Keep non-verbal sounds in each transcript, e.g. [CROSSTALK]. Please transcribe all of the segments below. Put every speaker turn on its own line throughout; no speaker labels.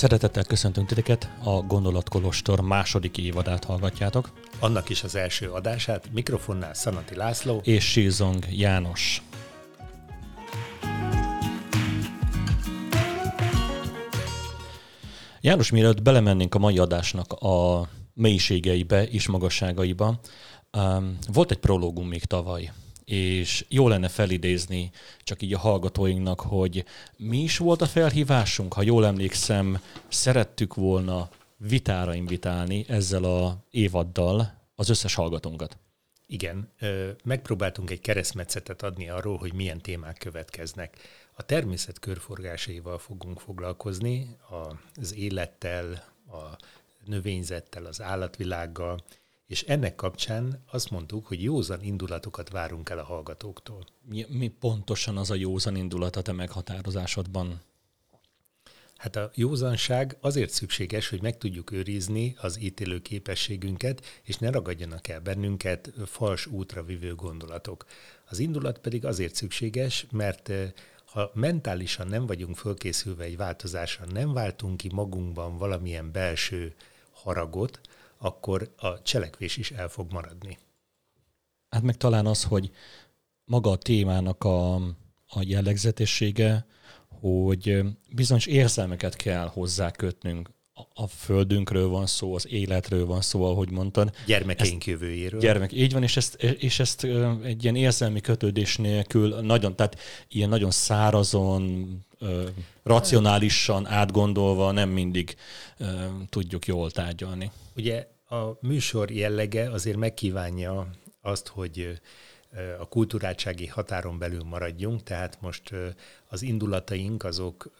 Szeretettel köszöntünk titeket, a Gondolatkolostor második évadát hallgatjátok.
Annak is az első adását mikrofonnál Szanati László
és Sízong János. János, mielőtt belemennénk a mai adásnak a mélységeibe és magasságaiba, um, volt egy prológum még tavaly, és jó lenne felidézni csak így a hallgatóinknak, hogy mi is volt a felhívásunk, ha jól emlékszem, szerettük volna vitára invitálni ezzel a évaddal az összes hallgatónkat.
Igen, megpróbáltunk egy keresztmetszetet adni arról, hogy milyen témák következnek. A természet körforgásaival fogunk foglalkozni, az élettel, a növényzettel, az állatvilággal, és ennek kapcsán azt mondtuk, hogy józan indulatokat várunk el a hallgatóktól.
Mi, mi pontosan az a józan indulat a te meghatározásodban?
Hát a józanság azért szükséges, hogy meg tudjuk őrizni az ítélő képességünket, és ne ragadjanak el bennünket fals útra vivő gondolatok. Az indulat pedig azért szükséges, mert eh, ha mentálisan nem vagyunk fölkészülve egy változásra, nem váltunk ki magunkban valamilyen belső haragot, akkor a cselekvés is el fog maradni.
Hát meg talán az, hogy maga a témának a, a jellegzetessége, hogy bizonyos érzelmeket kell hozzá kötnünk. A földünkről van szó, az életről van szó, ahogy mondtad.
Gyermekeink ezt, jövőjéről.
Gyermek, így van, és ezt, és ezt egy ilyen érzelmi kötődés nélkül nagyon, tehát ilyen nagyon szárazon, racionálisan átgondolva nem mindig tudjuk jól tárgyalni.
Ugye a műsor jellege azért megkívánja azt, hogy a kulturáltsági határon belül maradjunk, tehát most az indulataink azok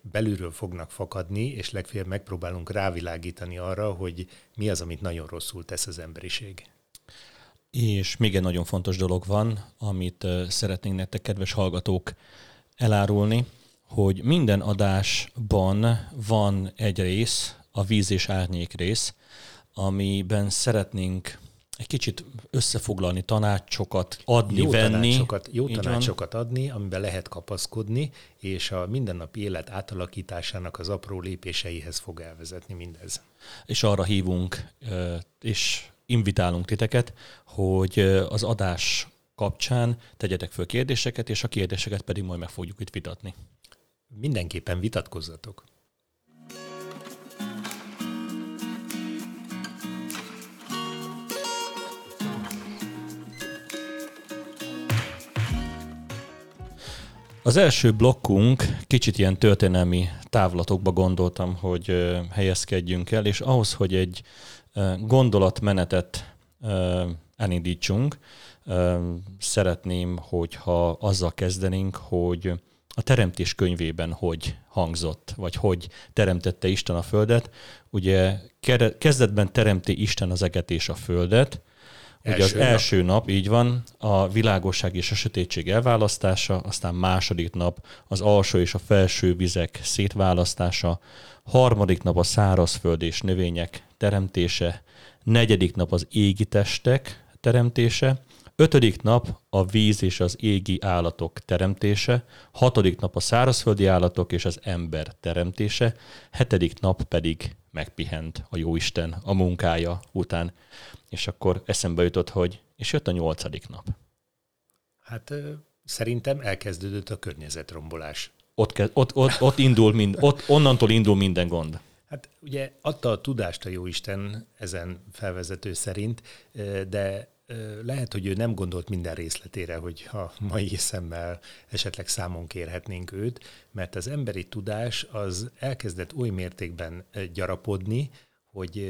belülről fognak fakadni, és legfeljebb megpróbálunk rávilágítani arra, hogy mi az, amit nagyon rosszul tesz az emberiség.
És még egy nagyon fontos dolog van, amit szeretnénk nektek, kedves hallgatók, elárulni, hogy minden adásban van egy rész, a víz és árnyék rész, amiben szeretnénk egy kicsit összefoglalni, tanácsokat adni,
jó
venni.
Tanácsokat, jó Így tanácsokat van. adni, amiben lehet kapaszkodni, és a mindennapi élet átalakításának az apró lépéseihez fog elvezetni mindez.
És arra hívunk, és invitálunk titeket, hogy az adás kapcsán tegyetek föl kérdéseket, és a kérdéseket pedig majd meg fogjuk itt vitatni.
Mindenképpen vitatkozzatok.
Az első blokkunk kicsit ilyen történelmi távlatokba gondoltam, hogy helyezkedjünk el, és ahhoz, hogy egy gondolatmenetet elindítsunk, szeretném, hogyha azzal kezdenénk, hogy a Teremtés könyvében hogy hangzott, vagy hogy teremtette Isten a Földet. Ugye kezdetben teremti Isten az eget és a Földet, Ugye első az nap. első nap, így van, a világosság és a sötétség elválasztása, aztán második nap az alsó és a felső vizek szétválasztása, harmadik nap a szárazföld és növények teremtése, negyedik nap az égi testek teremtése, ötödik nap a víz és az égi állatok teremtése, hatodik nap a szárazföldi állatok és az ember teremtése, hetedik nap pedig megpihent a Jóisten a munkája után. És akkor eszembe jutott, hogy és jött a nyolcadik nap.
Hát szerintem elkezdődött a környezetrombolás.
Ott, ke- ott, ott, ott, indul mind, ott onnantól indul minden gond.
Hát ugye adta a tudást a Jóisten ezen felvezető szerint, de lehet, hogy ő nem gondolt minden részletére, hogy ha mai szemmel esetleg számon kérhetnénk őt, mert az emberi tudás az elkezdett oly mértékben gyarapodni, hogy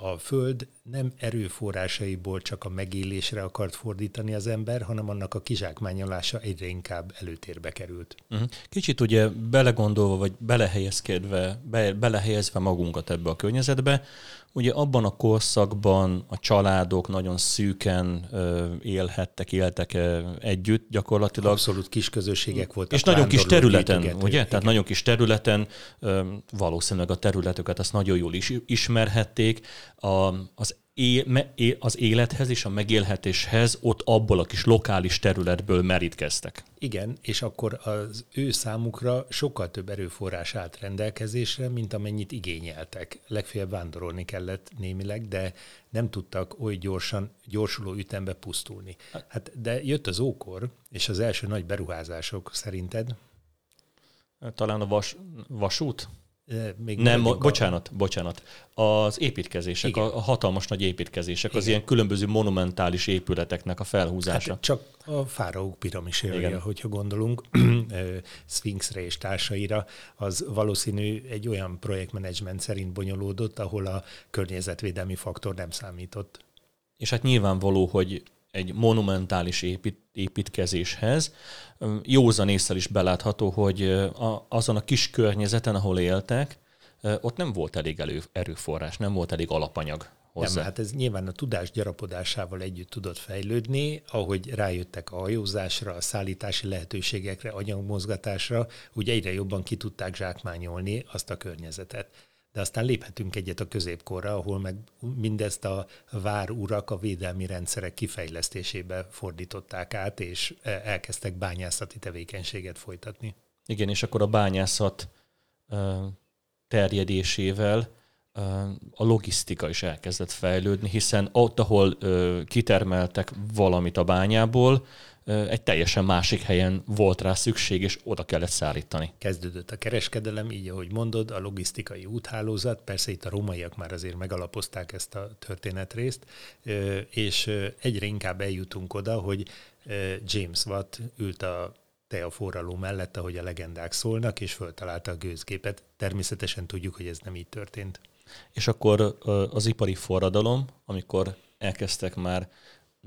a Föld nem erőforrásaiból csak a megélésre akart fordítani az ember, hanem annak a kizsákmányolása egyre inkább előtérbe került.
Mhm. Kicsit ugye belegondolva, vagy belehelyezkedve, be, belehelyezve magunkat ebbe a környezetbe, Ugye abban a korszakban a családok nagyon szűken élhettek, éltek együtt gyakorlatilag.
Abszolút kis közösségek voltak.
És nagyon kis területen, ugye? Igen. Tehát nagyon kis területen valószínűleg a területeket azt nagyon jól is ismerhették. A, az az élethez és a megélhetéshez ott abból a kis lokális területből merítkeztek.
Igen, és akkor az ő számukra sokkal több erőforrás állt rendelkezésre, mint amennyit igényeltek. Legfeljebb vándorolni kellett némileg, de nem tudtak oly gyorsan, gyorsuló ütembe pusztulni. Hát, de jött az ókor, és az első nagy beruházások szerinted?
Talán a vas, vasút? Még nem, mo- bocsánat, bocsánat. Az építkezések, a, a hatalmas nagy építkezések, Igen. az ilyen különböző monumentális épületeknek a felhúzása. Hát
csak a fáraók piramisére, hogyha gondolunk, [CLEARS THROAT] Sphinxre és társaira, az valószínű egy olyan projektmenedzsment szerint bonyolódott, ahol a környezetvédelmi faktor nem számított.
És hát nyilvánvaló, hogy egy monumentális épít, építkezéshez. Józan észre is belátható, hogy a, azon a kis környezeten, ahol éltek, ott nem volt elég elő, erőforrás, nem volt elég alapanyag hozzá.
Nem, hát ez nyilván a tudás gyarapodásával együtt tudott fejlődni, ahogy rájöttek a hajózásra, a szállítási lehetőségekre, anyagmozgatásra, úgy egyre jobban ki tudták zsákmányolni azt a környezetet de aztán léphetünk egyet a középkorra, ahol meg mindezt a várurak a védelmi rendszerek kifejlesztésébe fordították át, és e, elkezdtek bányászati tevékenységet folytatni.
Igen, és akkor a bányászat terjedésével a logisztika is elkezdett fejlődni, hiszen ott, ahol kitermeltek valamit a bányából, egy teljesen másik helyen volt rá szükség, és oda kellett szállítani.
Kezdődött a kereskedelem, így ahogy mondod, a logisztikai úthálózat, persze itt a rómaiak már azért megalapozták ezt a történetrészt, és egyre inkább eljutunk oda, hogy James Watt ült a teaforraló mellett, ahogy a legendák szólnak, és föltalálta a gőzgépet. Természetesen tudjuk, hogy ez nem így történt.
És akkor az ipari forradalom, amikor elkezdtek már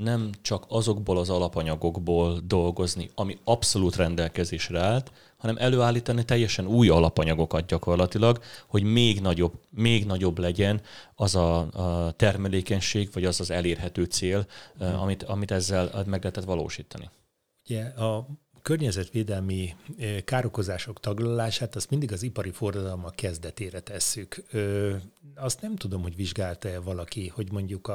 nem csak azokból az alapanyagokból dolgozni, ami abszolút rendelkezésre állt, hanem előállítani teljesen új alapanyagokat gyakorlatilag, hogy még nagyobb, még nagyobb legyen az a, a termelékenység, vagy az az elérhető cél, amit, amit ezzel meg lehetett valósítani.
Ugye a környezetvédelmi károkozások taglalását azt mindig az ipari forradalma kezdetére tesszük. Azt nem tudom, hogy vizsgálta-e valaki, hogy mondjuk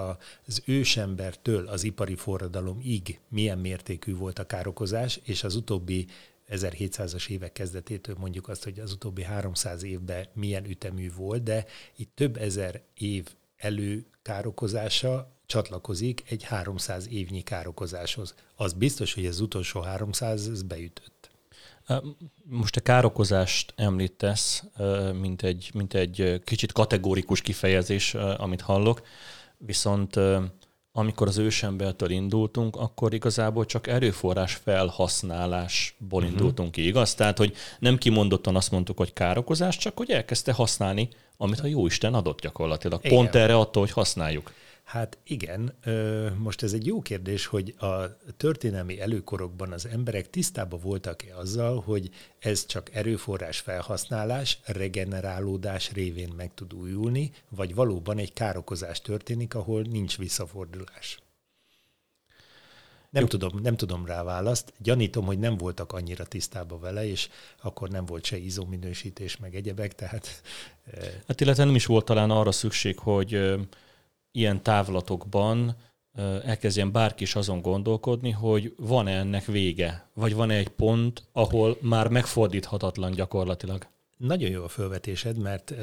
az ősembertől az ipari forradalomig milyen mértékű volt a károkozás, és az utóbbi 1700-as évek kezdetétől mondjuk azt, hogy az utóbbi 300 évben milyen ütemű volt, de itt több ezer év előkárokozása csatlakozik egy 300 évnyi károkozáshoz. Az biztos, hogy az utolsó 300 ez beütött.
Most a károkozást említesz, mint egy, mint egy kicsit kategórikus kifejezés, amit hallok, viszont amikor az ősembertől indultunk, akkor igazából csak erőforrás felhasználásból uh-huh. indultunk ki, igaz? Tehát, hogy nem kimondottan azt mondtuk, hogy károkozás, csak hogy elkezdte használni, amit a Jóisten adott gyakorlatilag. Igen. Pont erre attól, hogy használjuk.
Hát igen, most ez egy jó kérdés, hogy a történelmi előkorokban az emberek tisztában voltak-e azzal, hogy ez csak erőforrás felhasználás, regenerálódás révén meg tud újulni, vagy valóban egy károkozás történik, ahol nincs visszafordulás. Nem Jó. tudom, nem tudom rá választ. Gyanítom, hogy nem voltak annyira tisztában vele, és akkor nem volt se izominősítés, meg egyebek, tehát...
Hát illetve nem is volt talán arra szükség, hogy ilyen távlatokban elkezdjen bárki is azon gondolkodni, hogy van-e ennek vége, vagy van-e egy pont, ahol már megfordíthatatlan gyakorlatilag.
Nagyon jó a felvetésed, mert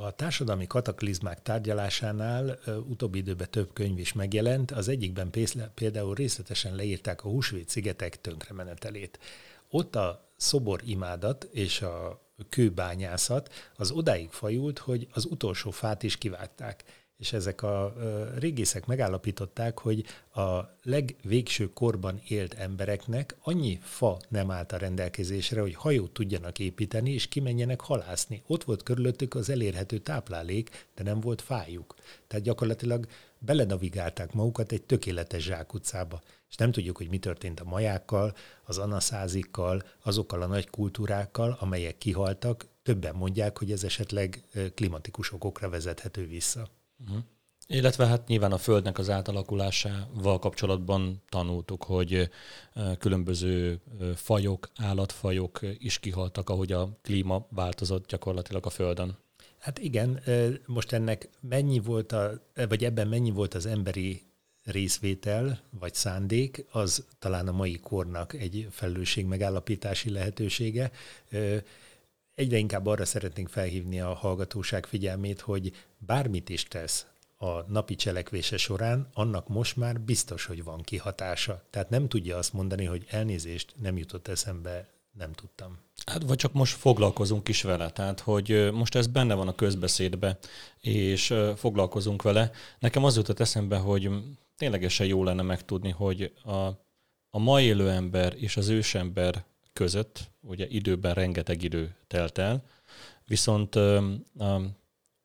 a társadalmi kataklizmák tárgyalásánál utóbbi időben több könyv is megjelent. Az egyikben például részletesen leírták a Húsvét szigetek tönkremenetelét. Ott a szobor imádat és a kőbányászat az odáig fajult, hogy az utolsó fát is kivágták. És ezek a régészek megállapították, hogy a legvégső korban élt embereknek annyi fa nem állt a rendelkezésre, hogy hajót tudjanak építeni és kimenjenek halászni. Ott volt körülöttük az elérhető táplálék, de nem volt fájuk. Tehát gyakorlatilag belenavigálták magukat egy tökéletes zsákutcába és nem tudjuk, hogy mi történt a majákkal, az anaszázikkal, azokkal a nagy kultúrákkal, amelyek kihaltak. Többen mondják, hogy ez esetleg klimatikus okokra vezethető vissza. Uh-huh.
Illetve hát nyilván a Földnek az átalakulásával kapcsolatban tanultuk, hogy különböző fajok, állatfajok is kihaltak, ahogy a klíma változott gyakorlatilag a Földön.
Hát igen, most ennek mennyi volt, a, vagy ebben mennyi volt az emberi részvétel vagy szándék, az talán a mai kornak egy felelősség megállapítási lehetősége. Egyre inkább arra szeretnénk felhívni a hallgatóság figyelmét, hogy bármit is tesz a napi cselekvése során, annak most már biztos, hogy van kihatása. Tehát nem tudja azt mondani, hogy elnézést, nem jutott eszembe, nem tudtam.
Hát vagy csak most foglalkozunk is vele, tehát hogy most ez benne van a közbeszédbe, és foglalkozunk vele. Nekem az jutott eszembe, hogy ténylegesen jó lenne megtudni, hogy a, a ma élő ember és az ősember között, ugye időben rengeteg idő telt el, viszont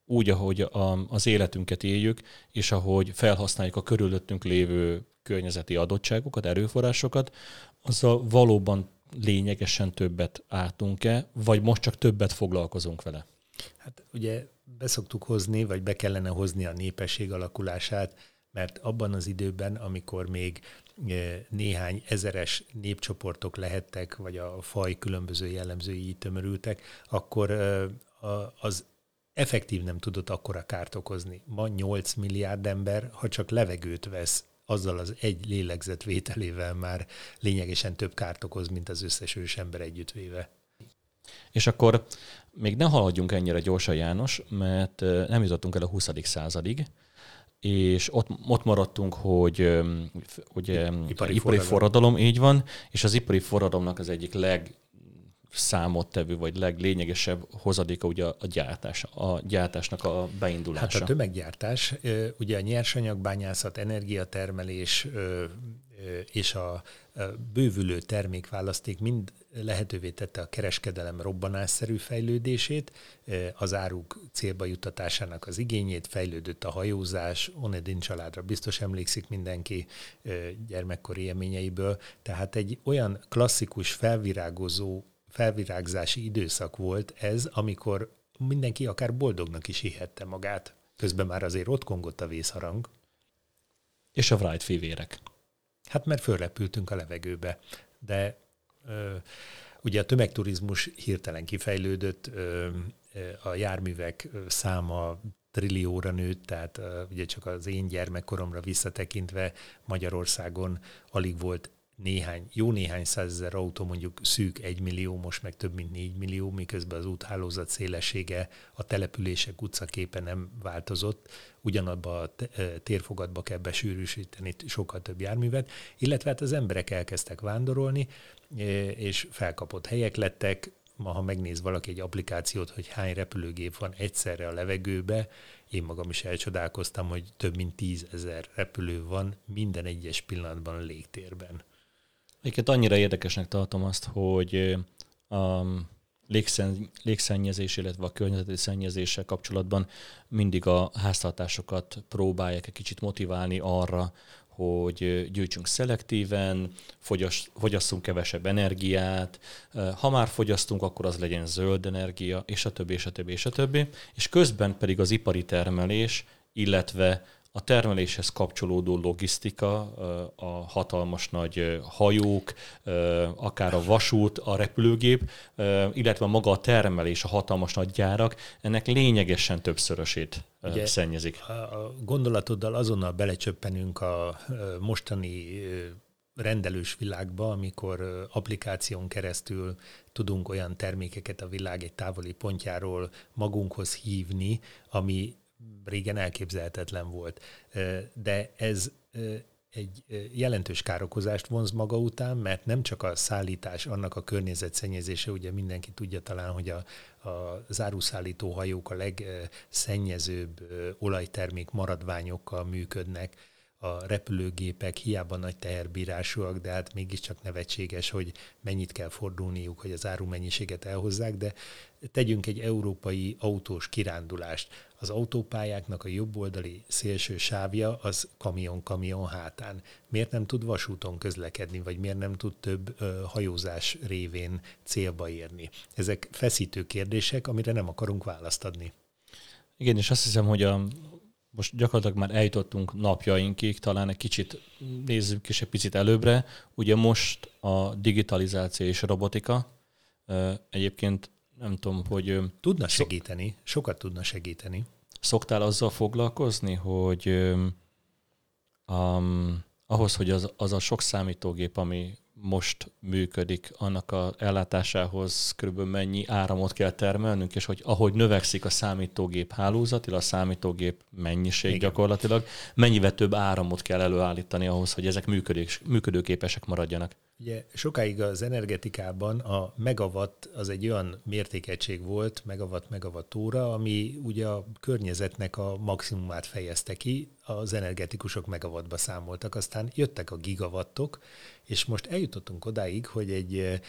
úgy, ahogy az életünket éljük, és ahogy felhasználjuk a körülöttünk lévő környezeti adottságokat, erőforrásokat, azzal valóban lényegesen többet átunk-e, vagy most csak többet foglalkozunk vele?
Hát ugye beszoktuk hozni, vagy be kellene hozni a népesség alakulását, mert abban az időben, amikor még e, néhány ezeres népcsoportok lehettek, vagy a faj különböző jellemzői tömörültek, akkor e, az effektív nem tudott akkora kárt okozni. Ma 8 milliárd ember, ha csak levegőt vesz, azzal az egy lélegzet vételével már lényegesen több kárt okoz, mint az összes ős ember együttvéve.
És akkor még ne haladjunk ennyire gyorsan, János, mert nem jutottunk el a 20. századig, és ott, ott maradtunk, hogy ugye, ipari, ipari forradalom. forradalom, így van, és az ipari forradalomnak az egyik leg számottevő, vagy leglényegesebb hozadéka ugye a gyártás, a gyártásnak a beindulása.
Hát a tömeggyártás, ugye a nyersanyagbányászat, energiatermelés és a bővülő termékválaszték mind lehetővé tette a kereskedelem robbanásszerű fejlődését, az áruk célba juttatásának az igényét, fejlődött a hajózás, Onedin családra biztos emlékszik mindenki gyermekkori élményeiből, tehát egy olyan klasszikus, felvirágozó felvirágzási időszak volt ez, amikor mindenki akár boldognak is hihette magát. Közben már azért ott kongott a vészharang.
És a Wright fivérek.
Hát mert fölrepültünk a levegőbe. De ö, ugye a tömegturizmus hirtelen kifejlődött, ö, a járművek száma trillióra nőtt, tehát ugye csak az én gyermekkoromra visszatekintve Magyarországon alig volt néhány, jó néhány százezer autó, mondjuk szűk egy millió, most meg több mint négy millió, miközben az úthálózat szélessége, a települések utcaképe nem változott, ugyanabba a térfogatba kell besűrűsíteni sokkal több járművet, illetve hát az emberek elkezdtek vándorolni, és felkapott helyek lettek, ma ha megnéz valaki egy applikációt, hogy hány repülőgép van egyszerre a levegőbe, én magam is elcsodálkoztam, hogy több mint tízezer repülő van minden egyes pillanatban a légtérben.
Egyébként annyira érdekesnek tartom azt, hogy a légszennyezés, illetve a környezeti szennyezéssel kapcsolatban mindig a háztartásokat próbálják egy kicsit motiválni arra, hogy gyűjtsünk szelektíven, fogyasszunk kevesebb energiát, ha már fogyasztunk, akkor az legyen zöld energia, és a többi, és a többi, és a többi. És közben pedig az ipari termelés, illetve a termeléshez kapcsolódó logisztika, a hatalmas nagy hajók, akár a vasút, a repülőgép, illetve maga a termelés, a hatalmas nagy gyárak, ennek lényegesen többszörösét Ugye, szennyezik.
A gondolatoddal azonnal belecsöppenünk a mostani rendelős világba, amikor applikáción keresztül tudunk olyan termékeket a világ egy távoli pontjáról magunkhoz hívni, ami régen elképzelhetetlen volt. De ez egy jelentős károkozást vonz maga után, mert nem csak a szállítás, annak a környezetszennyezése, ugye mindenki tudja talán, hogy a, a záruszállító hajók a legszennyezőbb olajtermék maradványokkal működnek, a repülőgépek hiába nagy teherbírásúak, de hát mégiscsak nevetséges, hogy mennyit kell fordulniuk, hogy az árumennyiséget elhozzák, de tegyünk egy európai autós kirándulást. Az autópályáknak a jobboldali szélső sávja az kamion-kamion hátán. Miért nem tud vasúton közlekedni, vagy miért nem tud több ö, hajózás révén célba érni? Ezek feszítő kérdések, amire nem akarunk választ adni.
Igen, és azt hiszem, hogy a, most gyakorlatilag már eljutottunk napjainkig, talán egy kicsit nézzük is egy picit előbbre. Ugye most a digitalizáció és a robotika egyébként nem tudom, hogy...
Tudna segíteni, sokat tudna segíteni.
Szoktál azzal foglalkozni, hogy um, ahhoz, hogy az, az a sok számítógép, ami most működik, annak a ellátásához körülbelül mennyi áramot kell termelnünk, és hogy ahogy növekszik a számítógép hálózat, a számítógép mennyiség Igen. gyakorlatilag, mennyivel több áramot kell előállítani ahhoz, hogy ezek működés, működőképesek maradjanak.
Ugye sokáig az energetikában a megawatt az egy olyan mértékegység volt, megawatt, megawatt óra, ami ugye a környezetnek a maximumát fejezte ki, az energetikusok megawattba számoltak, aztán jöttek a gigawattok, és most eljutottunk odáig, hogy egy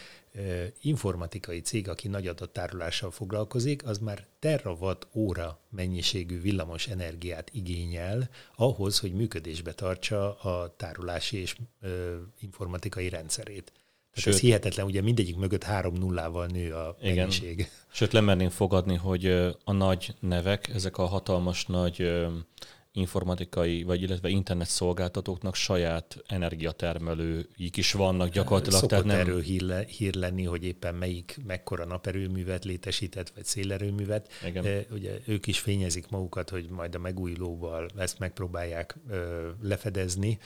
informatikai cég, aki nagy adattárolással foglalkozik, az már terawatt óra mennyiségű villamos energiát igényel ahhoz, hogy működésbe tartsa a tárolási és informatikai rendszerét. Tehát Sőt, ez hihetetlen, ugye mindegyik mögött három nullával nő a igen. mennyiség.
Sőt, lemerném fogadni, hogy a nagy nevek, ezek a hatalmas nagy informatikai, vagy illetve internet szolgáltatóknak saját energiatermelőik is vannak gyakorlatilag.
Szokott tehát nem... erről hír, hír lenni, hogy éppen melyik mekkora naperőművet létesített, vagy szélerőművet. Igen. Ugye ők is fényezik magukat, hogy majd a megújulóval ezt megpróbálják lefedezni,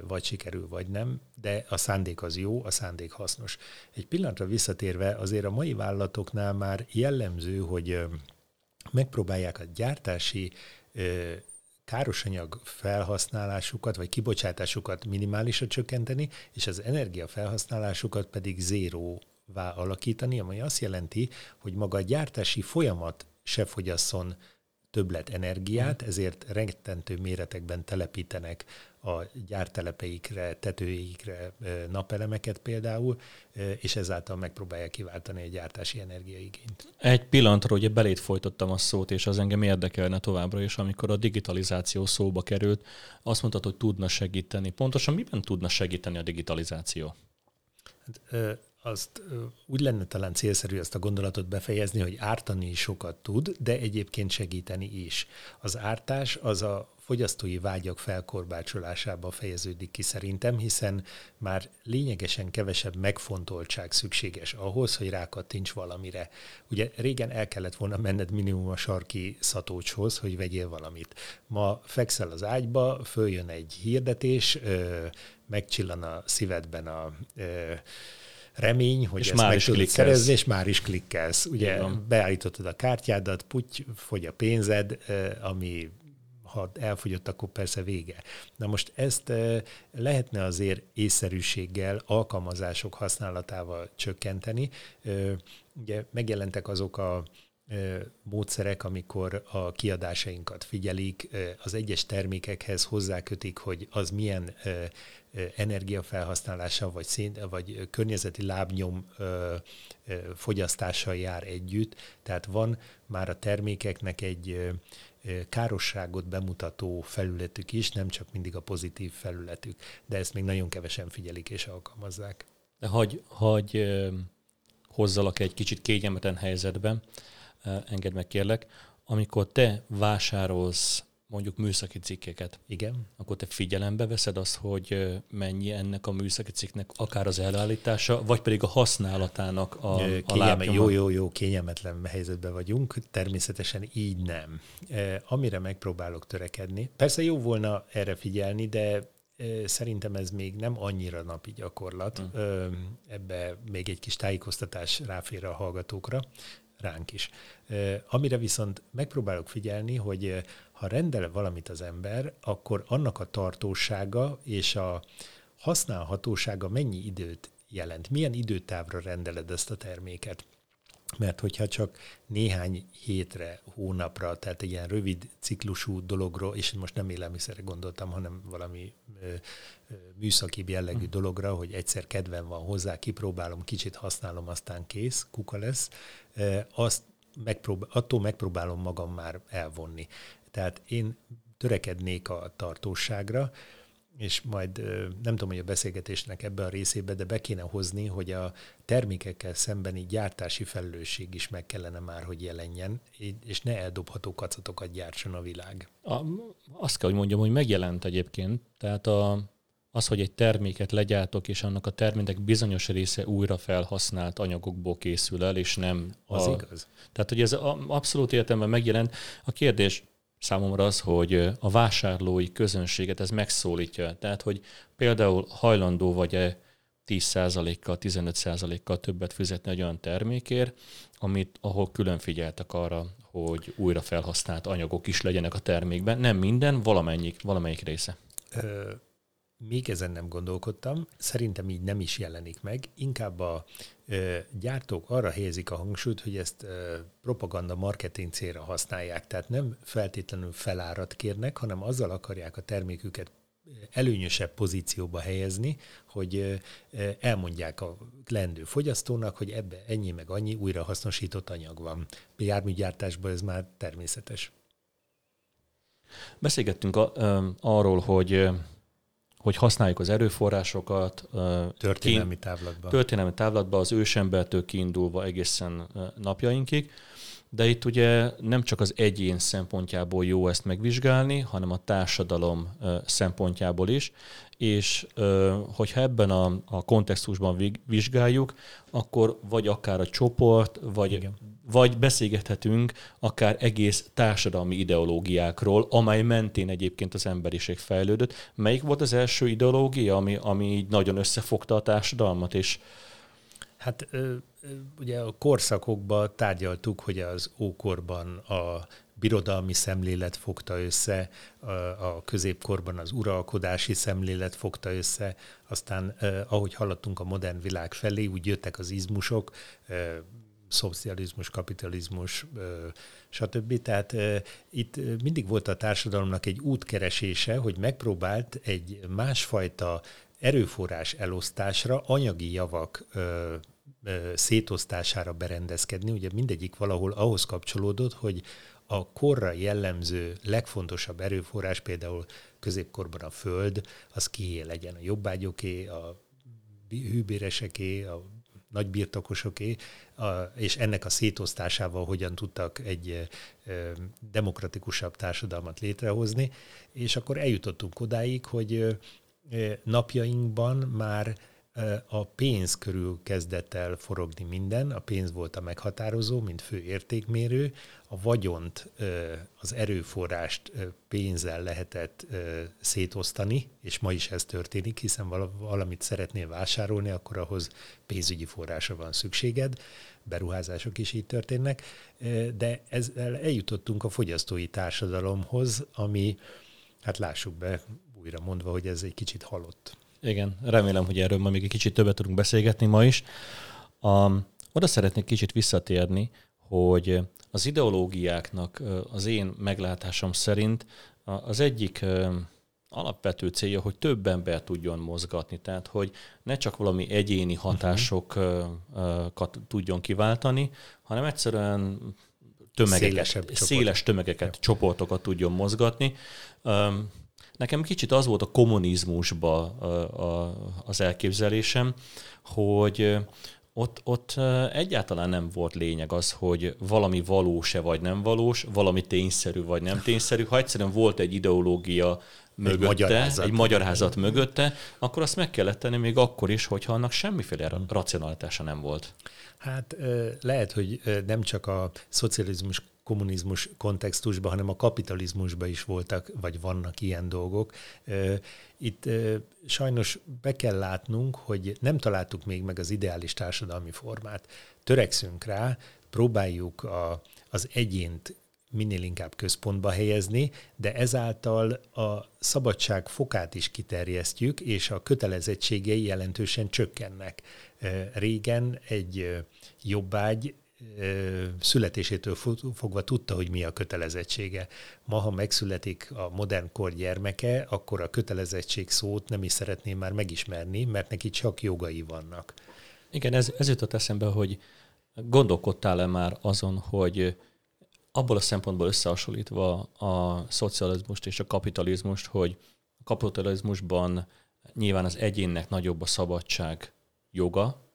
vagy sikerül, vagy nem, de a szándék az jó, a szándék hasznos. Egy pillanatra visszatérve, azért a mai vállalatoknál már jellemző, hogy megpróbálják a gyártási károsanyag felhasználásukat, vagy kibocsátásukat minimálisra csökkenteni, és az energia felhasználásukat pedig zéróvá alakítani, ami azt jelenti, hogy maga a gyártási folyamat se fogyasszon többlet energiát, ezért rettentő méretekben telepítenek a gyártelepeikre, tetőikre napelemeket például, és ezáltal megpróbálják kiváltani a gyártási energiaigényt.
Egy pillanatra ugye belét folytottam a szót, és az engem érdekelne továbbra is, amikor a digitalizáció szóba került, azt mondtad, hogy tudna segíteni. Pontosan miben tudna segíteni a digitalizáció?
Hát, azt úgy lenne talán célszerű ezt a gondolatot befejezni, hogy ártani sokat tud, de egyébként segíteni is. Az ártás az a fogyasztói vágyak felkorbácsolásába fejeződik ki szerintem, hiszen már lényegesen kevesebb megfontoltság szükséges ahhoz, hogy rákattints valamire. Ugye régen el kellett volna menned minimum a sarki szatócshoz, hogy vegyél valamit. Ma fekszel az ágyba, följön egy hirdetés, megcsillan a szívedben a remény, hogy és ezt már meg is tudod szerezni, és már is klikkelsz. Ugye Igen. beállítottad a kártyádat, puty, fogy a pénzed, ami ha elfogyott, akkor persze vége. Na most ezt lehetne azért észszerűséggel, alkalmazások használatával csökkenteni. Ugye megjelentek azok a módszerek, amikor a kiadásainkat figyelik, az egyes termékekhez hozzákötik, hogy az milyen energiafelhasználása vagy, szén, vagy környezeti lábnyom fogyasztással jár együtt. Tehát van már a termékeknek egy károsságot bemutató felületük is, nem csak mindig a pozitív felületük, de ezt még nagyon kevesen figyelik és alkalmazzák.
De hagy, hagy hozzalak egy kicsit kényelmetlen helyzetbe, engedd meg kérlek, amikor te vásárolsz mondjuk műszaki cikkeket.
Igen.
Akkor te figyelembe veszed azt, hogy mennyi ennek a műszaki cikknek akár az elállítása, vagy pedig a használatának a,
a lábnyoma. Jó, jó, jó, kényelmetlen helyzetben vagyunk. Természetesen így nem. Amire megpróbálok törekedni. Persze jó volna erre figyelni, de Szerintem ez még nem annyira napi gyakorlat. Hmm. Ebbe még egy kis tájékoztatás ráfér a hallgatókra, ránk is. Amire viszont megpróbálok figyelni, hogy ha rendel valamit az ember, akkor annak a tartósága és a használhatósága mennyi időt jelent, milyen időtávra rendeled ezt a terméket. Mert hogyha csak néhány hétre, hónapra, tehát egy ilyen rövid ciklusú dologról, és most nem élelmiszerre gondoltam, hanem valami műszaki jellegű dologra, hogy egyszer kedven van hozzá, kipróbálom, kicsit használom, aztán kész, kuka lesz, azt megprób- attól megpróbálom magam már elvonni. Tehát én törekednék a tartóságra, és majd nem tudom, hogy a beszélgetésnek ebbe a részébe, de be kéne hozni, hogy a termékekkel szembeni gyártási felelősség is meg kellene már, hogy jelenjen, és ne eldobható kacatokat gyártson a világ. A,
azt kell, hogy mondjam, hogy megjelent egyébként. Tehát a, az, hogy egy terméket legyártok, és annak a termékek bizonyos része újra felhasznált anyagokból készül el, és nem...
Az a, igaz.
Tehát, hogy ez abszolút értelemben megjelent. A kérdés számomra az, hogy a vásárlói közönséget ez megszólítja. Tehát, hogy például hajlandó vagy-e 10%-kal, 15%-kal többet fizetni egy olyan termékért, amit, ahol külön figyeltek arra, hogy újra felhasznált anyagok is legyenek a termékben. Nem minden, valamennyik, valamelyik része. Ö,
még ezen nem gondolkodtam, szerintem így nem is jelenik meg, inkább a ö, gyártók arra helyezik a hangsúlyt, hogy ezt ö, propaganda marketing célra használják, tehát nem feltétlenül felárat kérnek, hanem azzal akarják a terméküket előnyösebb pozícióba helyezni, hogy elmondják a lendő fogyasztónak, hogy ebbe ennyi meg annyi újrahasznosított anyag van. A járműgyártásban ez már természetes.
Beszélgettünk a, arról, hogy hogy használjuk az erőforrásokat.
Történelmi távlatban.
Történelmi távlatban az ősembertől kiindulva egészen napjainkig. De itt ugye nem csak az egyén szempontjából jó ezt megvizsgálni, hanem a társadalom szempontjából is, és hogyha ebben a, a kontextusban vizsgáljuk, akkor vagy akár a csoport, vagy, Igen. Vagy beszélgethetünk akár egész társadalmi ideológiákról, amely mentén egyébként az emberiség fejlődött. Melyik volt az első ideológia, ami, ami így nagyon összefogta a társadalmat, és
Hát ugye a korszakokban tárgyaltuk, hogy az ókorban a birodalmi szemlélet fogta össze, a középkorban az uralkodási szemlélet fogta össze, aztán ahogy haladtunk a modern világ felé, úgy jöttek az izmusok, szocializmus, kapitalizmus, stb. Tehát itt mindig volt a társadalomnak egy útkeresése, hogy megpróbált egy másfajta erőforrás elosztásra, anyagi javak szétosztására berendezkedni. Ugye mindegyik valahol ahhoz kapcsolódott, hogy a korra jellemző legfontosabb erőforrás, például középkorban a föld, az kié legyen a jobbágyoké, a hűbéreseké, a nagybirtokosoké, és ennek a szétosztásával hogyan tudtak egy demokratikusabb társadalmat létrehozni, és akkor eljutottunk odáig, hogy napjainkban már a pénz körül kezdett el forogni minden, a pénz volt a meghatározó, mint fő értékmérő, a vagyont, az erőforrást pénzzel lehetett szétosztani, és ma is ez történik, hiszen valamit szeretnél vásárolni, akkor ahhoz pénzügyi forrása van szükséged, beruházások is így történnek, de ezzel eljutottunk a fogyasztói társadalomhoz, ami, hát lássuk be, újra mondva, hogy ez egy kicsit halott.
Igen, remélem, hogy erről majd még egy kicsit többet tudunk beszélgetni ma is. Um, oda szeretnék kicsit visszatérni, hogy az ideológiáknak az én meglátásom szerint az egyik alapvető célja, hogy több ember tudjon mozgatni, tehát hogy ne csak valami egyéni mhm. hatásokat tudjon kiváltani, hanem egyszerűen tömegeket, széles tömegeket, csoportokat tudjon mozgatni. Nekem kicsit az volt a kommunizmusba az elképzelésem, hogy ott, ott egyáltalán nem volt lényeg az, hogy valami valós-e vagy nem valós, valami tényszerű vagy nem tényszerű. Ha egyszerűen volt egy ideológia mögötte, egy magyarázat, egy magyarázat mögötte, akkor azt meg kellett tenni még akkor is, hogyha annak semmiféle racionalitása nem volt.
Hát lehet, hogy nem csak a szocializmus kommunizmus kontextusban, hanem a kapitalizmusban is voltak, vagy vannak ilyen dolgok. Itt sajnos be kell látnunk, hogy nem találtuk még meg az ideális társadalmi formát. Törekszünk rá, próbáljuk a, az egyént minél inkább központba helyezni, de ezáltal a szabadság fokát is kiterjesztjük, és a kötelezettségei jelentősen csökkennek. Régen egy jobbágy születésétől fogva tudta, hogy mi a kötelezettsége. Ma, ha megszületik a modern kor gyermeke, akkor a kötelezettség szót nem is szeretném már megismerni, mert neki csak jogai vannak.
Igen, ez, ez jutott eszembe, hogy gondolkodtál-e már azon, hogy abból a szempontból összehasonlítva a szocializmust és a kapitalizmust, hogy a kapitalizmusban nyilván az egyénnek nagyobb a szabadság joga,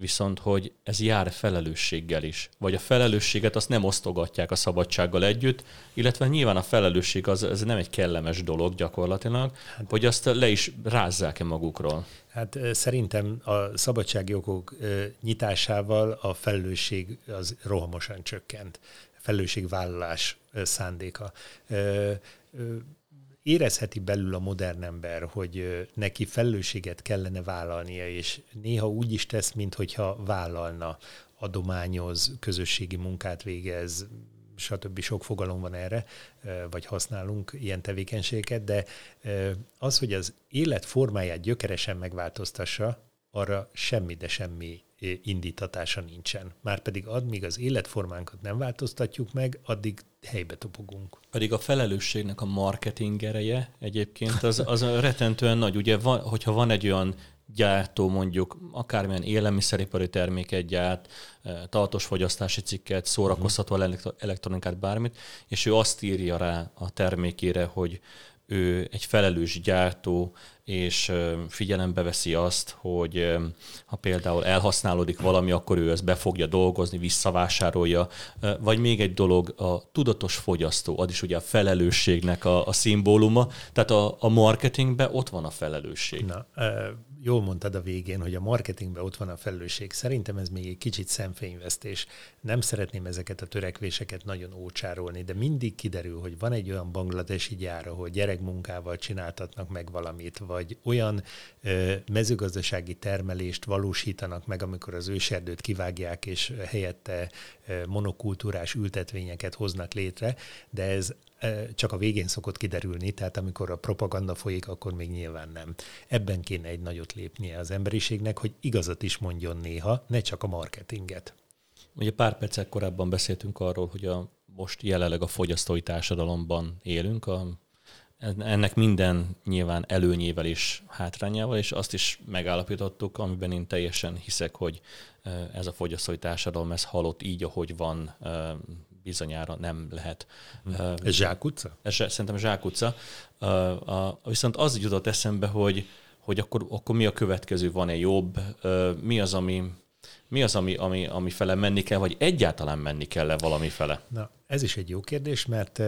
viszont hogy ez jár felelősséggel is. Vagy a felelősséget azt nem osztogatják a szabadsággal együtt, illetve nyilván a felelősség az ez nem egy kellemes dolog gyakorlatilag, hát, hogy azt le is rázzák-e magukról.
Hát szerintem a szabadságjogok nyitásával a felelősség az rohamosan csökkent. Felelősségvállalás szándéka érezheti belül a modern ember, hogy neki felelősséget kellene vállalnia, és néha úgy is tesz, mintha vállalna, adományoz, közösségi munkát végez, stb. sok fogalom van erre, vagy használunk ilyen tevékenységeket, de az, hogy az élet formáját gyökeresen megváltoztassa, arra semmi, de semmi indítatása nincsen. Márpedig addig az életformánkat nem változtatjuk meg, addig helybe topogunk.
Pedig a felelősségnek a marketing ereje egyébként az, az retentően nagy. Ugye, van, hogyha van egy olyan gyártó mondjuk akármilyen élelmiszeripari terméket gyárt, eh, tartós fogyasztási cikket, szórakoztató elektronikát, bármit, és ő azt írja rá a termékére, hogy ő egy felelős gyártó, és figyelembe veszi azt, hogy ha például elhasználódik valami, akkor ő ezt be fogja dolgozni, visszavásárolja. Vagy még egy dolog, a tudatos fogyasztó, az is ugye a felelősségnek a, a szimbóluma. Tehát a, a marketingben ott van a felelősség.
Na, jól mondtad a végén, hogy a marketingben ott van a felelősség. Szerintem ez még egy kicsit szemfényvesztés. Nem szeretném ezeket a törekvéseket nagyon ócsárolni, de mindig kiderül, hogy van egy olyan bangladesi gyár, ahol gyerekmunkával csináltatnak meg valamit, vagy olyan ö, mezőgazdasági termelést valósítanak meg, amikor az őserdőt kivágják, és helyette ö, monokultúrás ültetvényeket hoznak létre, de ez csak a végén szokott kiderülni, tehát amikor a propaganda folyik, akkor még nyilván nem. Ebben kéne egy nagyot lépnie az emberiségnek, hogy igazat is mondjon néha, ne csak a marketinget.
Ugye pár perccel korábban beszéltünk arról, hogy a, most jelenleg a fogyasztói társadalomban élünk, a, ennek minden nyilván előnyével és hátrányával, és azt is megállapítottuk, amiben én teljesen hiszek, hogy ez a fogyasztói társadalom, ez halott így, ahogy van, bizonyára nem lehet.
Ez zsákutca?
Ez szerintem zsákutca. Viszont az jutott eszembe, hogy, hogy akkor, akkor mi a következő, van-e jobb, mi az, ami, mi az, ami, ami, ami fele menni kell, vagy egyáltalán menni kell-e valami fele?
Na, ez is egy jó kérdés, mert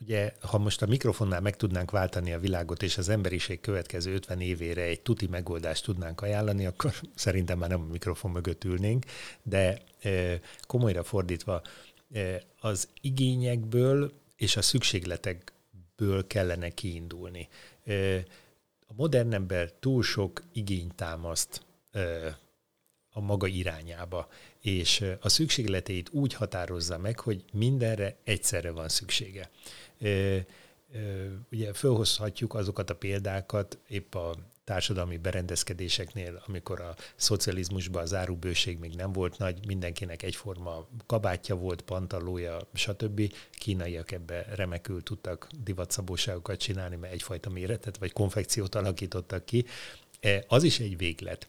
Ugye, ha most a mikrofonnál meg tudnánk váltani a világot, és az emberiség következő 50 évére egy tuti megoldást tudnánk ajánlani, akkor szerintem már nem a mikrofon mögött ülnénk, de komolyra fordítva, az igényekből és a szükségletekből kellene kiindulni. A modern ember túl sok igényt támaszt a maga irányába, és a szükségleteit úgy határozza meg, hogy mindenre egyszerre van szüksége. Ugye felhozhatjuk azokat a példákat, épp a társadalmi berendezkedéseknél, amikor a szocializmusban az árubőség még nem volt nagy, mindenkinek egyforma kabátja volt, pantalója, stb. Kínaiak ebbe remekül tudtak divatszabóságokat csinálni, mert egyfajta méretet vagy konfekciót alakítottak ki. E, az is egy véglet.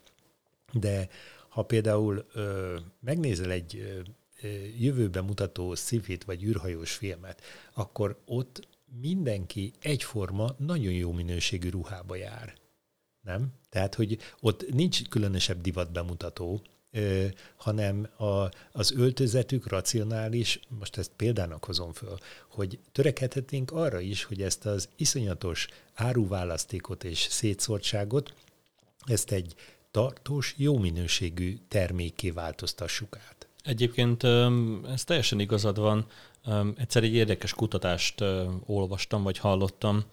De ha például ö, megnézel egy ö, jövőbe mutató szifit vagy űrhajós filmet, akkor ott mindenki egyforma, nagyon jó minőségű ruhába jár nem? Tehát, hogy ott nincs különösebb divat bemutató, hanem a, az öltözetük racionális, most ezt példának hozom föl, hogy törekedhetnénk arra is, hogy ezt az iszonyatos áruválasztékot és szétszórtságot, ezt egy tartós, jó minőségű termékké változtassuk át.
Egyébként ez teljesen igazad van. Egyszer egy érdekes kutatást olvastam, vagy hallottam,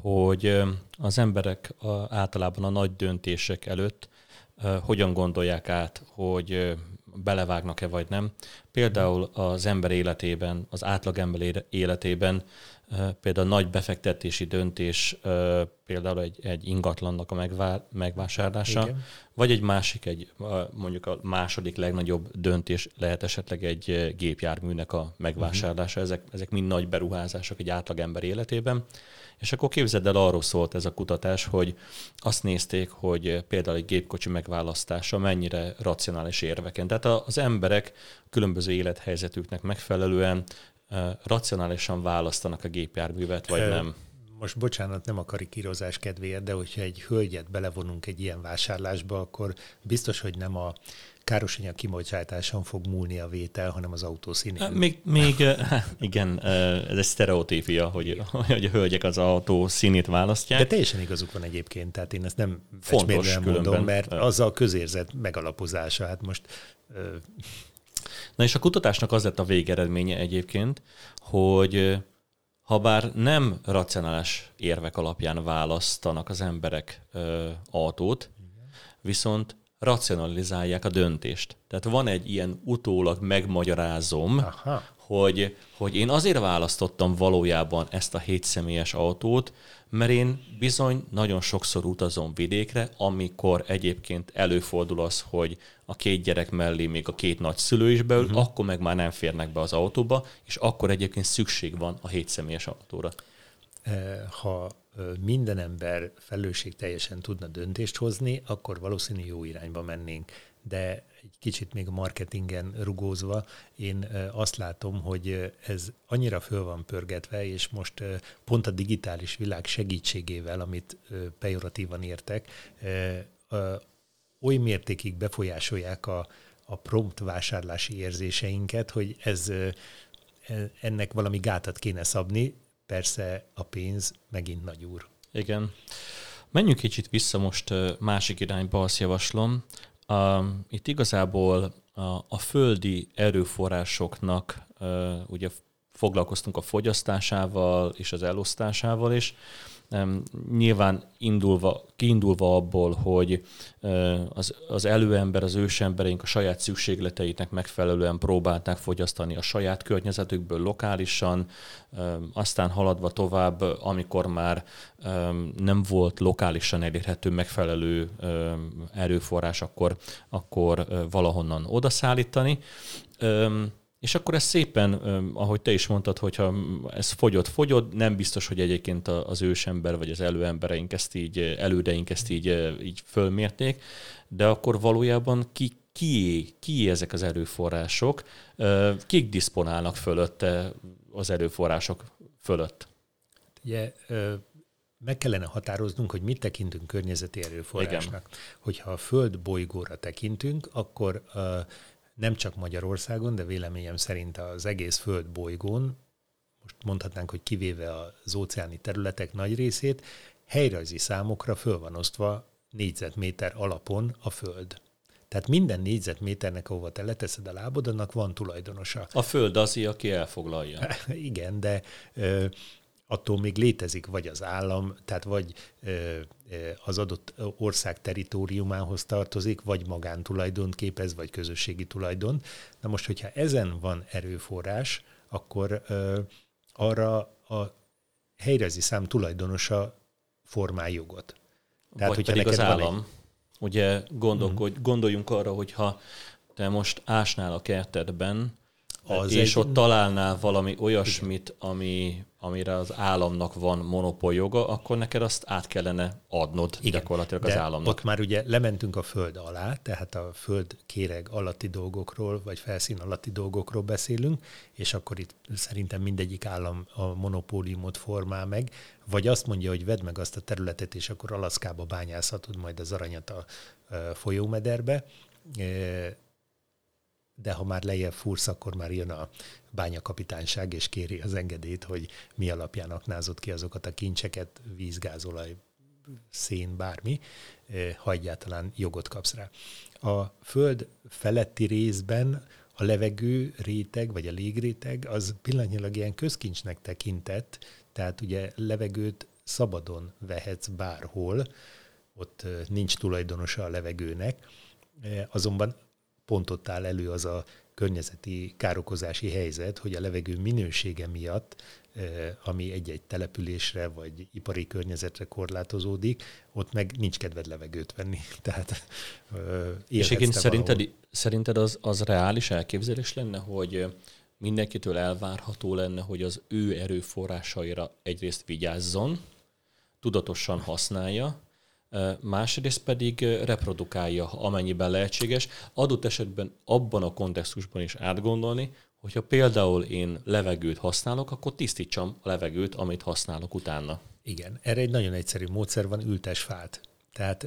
hogy az emberek általában a nagy döntések előtt hogyan gondolják át, hogy belevágnak-e vagy nem. Például az ember életében, az átlag ember életében például nagy befektetési döntés, például egy, egy ingatlannak a megvá, megvásárlása, Igen. vagy egy másik, egy mondjuk a második legnagyobb döntés lehet esetleg egy gépjárműnek a megvásárlása. Uh-huh. Ezek, ezek mind nagy beruházások egy átlagember életében. És akkor képzeld el, arról szólt ez a kutatás, hogy azt nézték, hogy például egy gépkocsi megválasztása mennyire racionális érveken. Tehát az emberek különböző élethelyzetüknek megfelelően racionálisan választanak a gépjárművet, vagy nem
most bocsánat, nem a karikírozás kedvéért, de hogyha egy hölgyet belevonunk egy ilyen vásárlásba, akkor biztos, hogy nem a károsanyag kimocsátáson fog múlni a vétel, hanem az autó színén.
Még, még igen, ez egy sztereotípia, hogy, hogy a hölgyek az autó színét választják.
De teljesen igazuk van egyébként, tehát én ezt nem Fontos mondom, mert az a közérzet megalapozása. Hát most
Na és a kutatásnak az lett a végeredménye egyébként, hogy ha bár nem racionális érvek alapján választanak az emberek ö, autót, viszont racionalizálják a döntést. Tehát van egy ilyen utólag megmagyarázom, Aha. Hogy, hogy én azért választottam valójában ezt a hétszemélyes autót, mert én bizony nagyon sokszor utazom vidékre, amikor egyébként előfordul az, hogy a két gyerek mellé még a két nagy szülő is beül, uh-huh. akkor meg már nem férnek be az autóba, és akkor egyébként szükség van a hétszemélyes autóra.
Eh, ha minden ember felelősség teljesen tudna döntést hozni, akkor valószínű jó irányba mennénk. De egy kicsit még a marketingen rugózva, én azt látom, hogy ez annyira föl van pörgetve, és most pont a digitális világ segítségével, amit pejoratívan értek, oly mértékig befolyásolják a, a prompt vásárlási érzéseinket, hogy ez e, ennek valami gátat kéne szabni, persze a pénz megint nagy úr.
Igen. Menjünk kicsit vissza most másik irányba, azt javaslom. Itt igazából a, földi erőforrásoknak ugye foglalkoztunk a fogyasztásával és az elosztásával is, Nyilván indulva, kiindulva abból, hogy az, az előember, az ősembereink a saját szükségleteinek megfelelően próbálták fogyasztani a saját környezetükből lokálisan, aztán haladva tovább, amikor már nem volt lokálisan elérhető megfelelő erőforrás, akkor, akkor valahonnan odaszállítani. És akkor ez szépen, ahogy te is mondtad, hogyha ez fogyott, fogyott, nem biztos, hogy egyébként az ősember vagy az előembereink ezt így, elődeink ezt így, így fölmérték, de akkor valójában ki, ki, ki ezek az erőforrások, kik diszponálnak fölötte az erőforrások fölött?
Ugye meg kellene határoznunk, hogy mit tekintünk környezeti erőforrásnak. Igen. Hogyha a Föld bolygóra tekintünk, akkor nem csak Magyarországon, de véleményem szerint az egész Föld bolygón, most mondhatnánk, hogy kivéve az óceáni területek nagy részét, helyrajzi számokra föl van osztva négyzetméter alapon a Föld. Tehát minden négyzetméternek, ahova te leteszed a lábod, annak van tulajdonosa.
A Föld az, aki elfoglalja. [LAUGHS]
Igen, de attól még létezik vagy az állam, tehát vagy az adott ország teritoriumához tartozik, vagy magántulajdont képez, vagy közösségi tulajdon. Na most, hogyha ezen van erőforrás, akkor arra a helyrezi szám tulajdonosa formál jogot.
Tehát, vagy pedig az állam. Egy... Ugye gondolkodj, uh-huh. gondoljunk arra, hogyha te most ásnál a kertedben, az és egy... ott találnál valami olyasmit, ami, amire az államnak van monopól joga, akkor neked azt át kellene adnod Igen, gyakorlatilag az államnak.
ott már ugye lementünk a föld alá, tehát a föld kéreg alatti dolgokról, vagy felszín alatti dolgokról beszélünk, és akkor itt szerintem mindegyik állam a monopóliumot formál meg, vagy azt mondja, hogy vedd meg azt a területet, és akkor Alaszkába bányászhatod majd az aranyat a folyómederbe, de ha már lejjebb fúrsz, akkor már jön a bányakapitányság, és kéri az engedélyt, hogy mi alapján aknázott ki azokat a kincseket, víz, gázolaj, szén, bármi, ha egyáltalán jogot kapsz rá. A föld feletti részben a levegő réteg, vagy a légréteg, az pillanatnyilag ilyen közkincsnek tekintett, tehát ugye levegőt szabadon vehetsz bárhol, ott nincs tulajdonosa a levegőnek, azonban pont ott áll elő az a környezeti károkozási helyzet, hogy a levegő minősége miatt, ami egy-egy településre vagy ipari környezetre korlátozódik, ott meg nincs kedved levegőt venni. [LAUGHS] Tehát
eh, És egyébként szerinted, szerinted az, az reális elképzelés lenne, hogy mindenkitől elvárható lenne, hogy az ő erőforrásaira egyrészt vigyázzon, tudatosan használja, másrészt pedig reprodukálja, amennyiben lehetséges. Adott esetben abban a kontextusban is átgondolni, hogyha például én levegőt használok, akkor tisztítsam a levegőt, amit használok utána.
Igen, erre egy nagyon egyszerű módszer van, ültes fát. Tehát,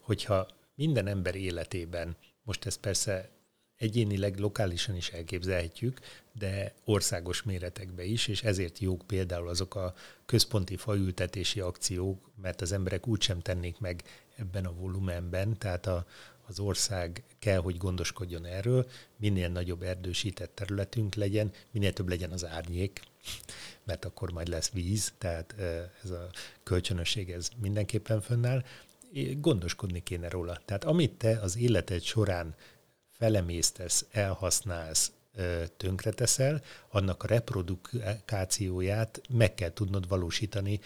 hogyha minden ember életében, most ez persze egyénileg, lokálisan is elképzelhetjük, de országos méretekbe is, és ezért jók például azok a központi faültetési akciók, mert az emberek úgysem tennék meg ebben a volumenben, tehát a, az ország kell, hogy gondoskodjon erről, minél nagyobb erdősített területünk legyen, minél több legyen az árnyék, [LAUGHS] mert akkor majd lesz víz, tehát ez a kölcsönösség ez mindenképpen fönnáll. Gondoskodni kéne róla. Tehát amit te az életed során felemésztesz, elhasználsz, tönkreteszel, annak a reprodukációját meg kell tudnod valósítani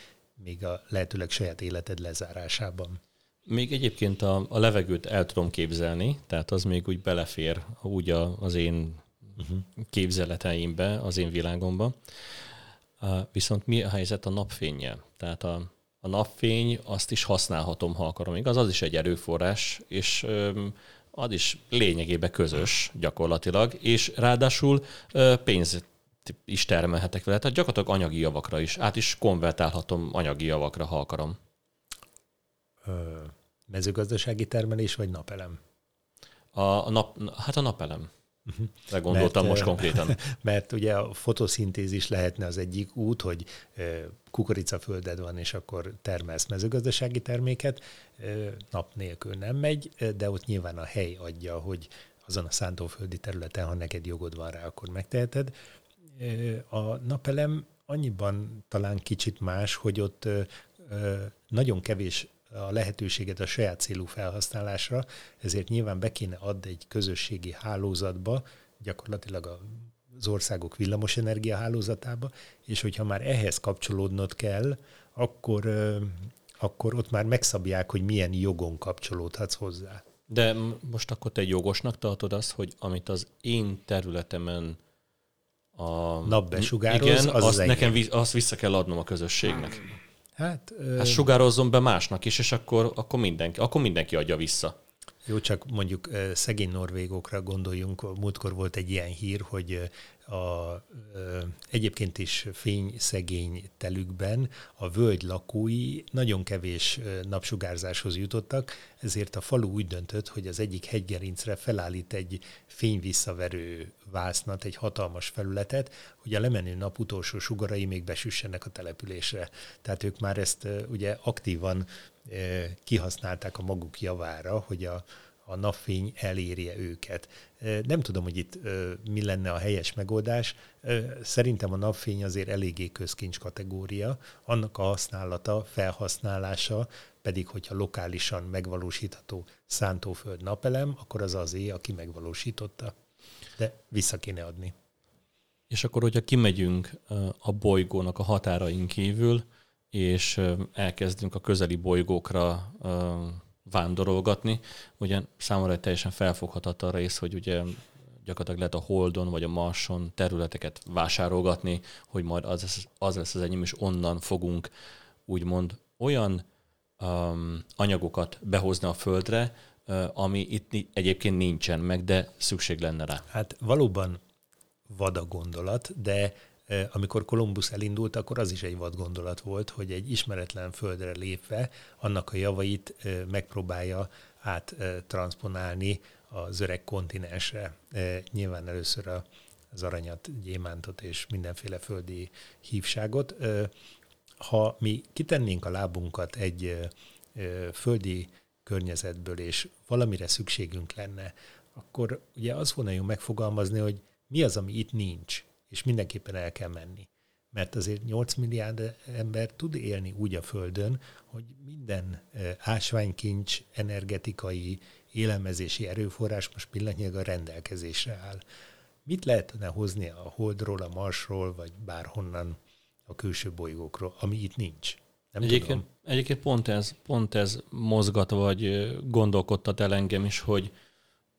még a lehetőleg saját életed lezárásában.
Még egyébként a, a levegőt el tudom képzelni, tehát az még úgy belefér úgy a, az én uh-huh. képzeleteimbe, az én világomba. Uh, viszont mi a helyzet a napfényjel? Tehát a, a napfény, azt is használhatom, ha akarom. Igaz, az is egy erőforrás, és um, az is lényegében közös gyakorlatilag, és ráadásul uh, pénz is termelhetek vele, tehát gyakorlatilag anyagi javakra is. Át is konvertálhatom anyagi javakra, ha akarom.
Ö, mezőgazdasági termelés vagy napelem?
A, a nap, hát a napelem. Uh-huh. gondoltam mert, most konkrétan. [LAUGHS]
Mert ugye a fotoszintézis lehetne az egyik út, hogy kukoricafölded van, és akkor termelsz mezőgazdasági terméket, nap nélkül nem megy, de ott nyilván a hely adja, hogy azon a szántóföldi területen, ha neked jogod van rá, akkor megteheted. A napelem annyiban talán kicsit más, hogy ott nagyon kevés a lehetőséget a saját célú felhasználásra, ezért nyilván be kéne adni egy közösségi hálózatba, gyakorlatilag az országok villamosenergia hálózatába, és hogyha már ehhez kapcsolódnod kell, akkor, akkor ott már megszabják, hogy milyen jogon kapcsolódhatsz hozzá.
De most akkor te jogosnak tartod azt, hogy amit az én területemen
a napbesugároz,
igen, az azt, az nekem azt vissza kell adnom a közösségnek.
Hát,
hát sugározzon be másnak is, és akkor, akkor, mindenki, akkor mindenki adja vissza.
Jó, csak mondjuk szegény norvégokra gondoljunk. Múltkor volt egy ilyen hír, hogy a, egyébként is fényszegény telükben a völgy lakói nagyon kevés napsugárzáshoz jutottak, ezért a falu úgy döntött, hogy az egyik hegygerincre felállít egy fényvisszaverő vásznat, egy hatalmas felületet, hogy a lemenő nap utolsó sugarai még besüssenek a településre. Tehát ők már ezt ugye aktívan kihasználták a maguk javára, hogy a, a napfény elérje őket. Nem tudom, hogy itt mi lenne a helyes megoldás. Szerintem a napfény azért eléggé közkincs kategória, annak a használata, felhasználása pedig, hogyha lokálisan megvalósítható szántóföld napelem, akkor az az é, aki megvalósította. De vissza kéne adni.
És akkor, hogyha kimegyünk a bolygónak a határain kívül, és elkezdünk a közeli bolygókra vándorolgatni. Ugye számomra egy teljesen felfoghatatlan rész, hogy ugye gyakorlatilag lehet a Holdon vagy a Marson területeket vásárolgatni, hogy majd az, az lesz az enyém, és onnan fogunk úgymond olyan um, anyagokat behozni a Földre, uh, ami itt egyébként nincsen meg, de szükség lenne rá.
Hát valóban vada gondolat, de amikor Kolumbusz elindult, akkor az is egy vad gondolat volt, hogy egy ismeretlen földre lépve annak a javait megpróbálja áttranszponálni az öreg kontinensre. Nyilván először az aranyat, gyémántot és mindenféle földi hívságot. Ha mi kitennénk a lábunkat egy földi környezetből, és valamire szükségünk lenne, akkor ugye az volna jó megfogalmazni, hogy mi az, ami itt nincs és mindenképpen el kell menni. Mert azért 8 milliárd ember tud élni úgy a Földön, hogy minden eh, ásványkincs, energetikai, élelmezési erőforrás most pillanatnyilag a rendelkezésre áll. Mit lehetne hozni a Holdról, a Marsról, vagy bárhonnan a külső bolygókról, ami itt nincs?
Nem egyébként, tudom. egyébként pont ez, pont ez mozgat, vagy gondolkodtat el engem is, hogy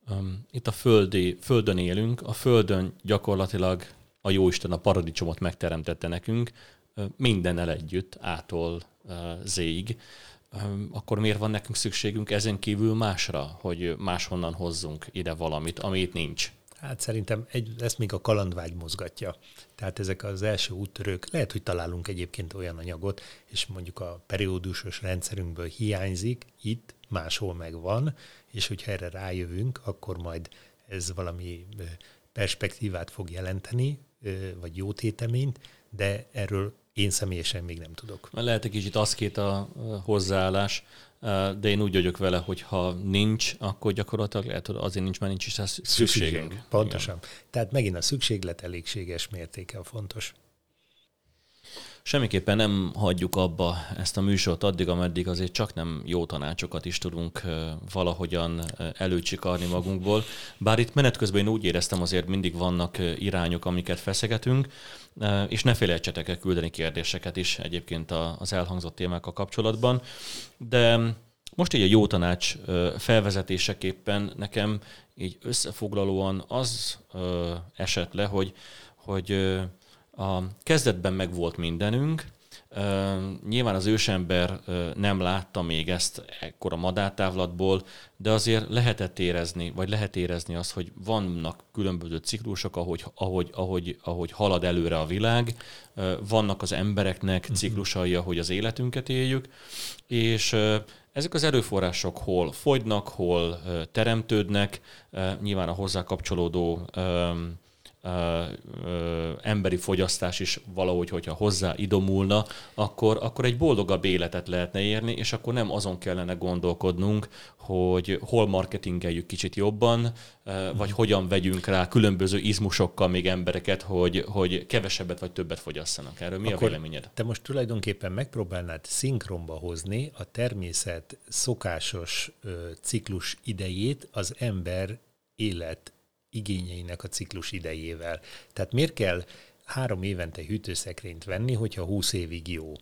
um, itt a földi, földön élünk, a földön gyakorlatilag a Jóisten a paradicsomot megteremtette nekünk, mindennel együtt, ától zéig, akkor miért van nekünk szükségünk ezen kívül másra, hogy máshonnan hozzunk ide valamit, ami itt nincs?
Hát szerintem egy, ezt még a kalandvágy mozgatja. Tehát ezek az első úttörők, lehet, hogy találunk egyébként olyan anyagot, és mondjuk a periódusos rendszerünkből hiányzik, itt máshol megvan, és hogyha erre rájövünk, akkor majd ez valami perspektívát fog jelenteni, vagy jó téteményt, de erről én személyesen még nem tudok.
Lehet egy kicsit két a hozzáállás, de én úgy vagyok vele, hogy ha nincs, akkor gyakorlatilag lehet, hogy azért nincs, mert nincs is szükségünk. Szükség.
Pontosan. Igen. Tehát megint a szükséglet elégséges mértéke a fontos.
Semmiképpen nem hagyjuk abba ezt a műsort addig, ameddig azért csak nem jó tanácsokat is tudunk valahogyan előcsikarni magunkból. Bár itt menet közben én úgy éreztem, azért mindig vannak irányok, amiket feszegetünk, és ne felejtsetek el küldeni kérdéseket is egyébként az elhangzott témákkal kapcsolatban. De most így a jó tanács felvezetéseképpen nekem így összefoglalóan az esett le, hogy, hogy a kezdetben meg volt mindenünk, nyilván az ősember nem látta még ezt ekkora madártávlatból, de azért lehetett érezni, vagy lehet érezni azt, hogy vannak különböző ciklusok, ahogy, ahogy, ahogy, ahogy halad előre a világ, vannak az embereknek mhm. ciklusai, ahogy az életünket éljük, és ezek az erőforrások hol fogynak, hol teremtődnek, nyilván a hozzá kapcsolódó ö, ö, emberi fogyasztás is valahogy, hogyha hozzá idomulna, akkor, akkor egy boldogabb életet lehetne érni, és akkor nem azon kellene gondolkodnunk, hogy hol marketingeljük kicsit jobban, vagy mhm. hogyan vegyünk rá különböző izmusokkal még embereket, hogy, hogy kevesebbet vagy többet fogyasszanak. Erről mi akkor a véleményed?
Te most tulajdonképpen megpróbálnád szinkronba hozni a természet szokásos ö, ciklus idejét az ember élet igényeinek a ciklus idejével. Tehát miért kell három évente hűtőszekrényt venni, hogyha 20 évig jó?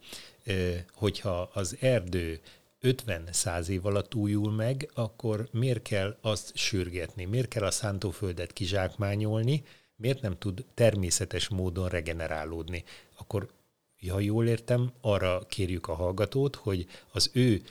Hogyha az erdő 50-100 év alatt újul meg, akkor miért kell azt sürgetni? Miért kell a szántóföldet kizsákmányolni? Miért nem tud természetes módon regenerálódni? Akkor, ha jól értem, arra kérjük a hallgatót, hogy az ő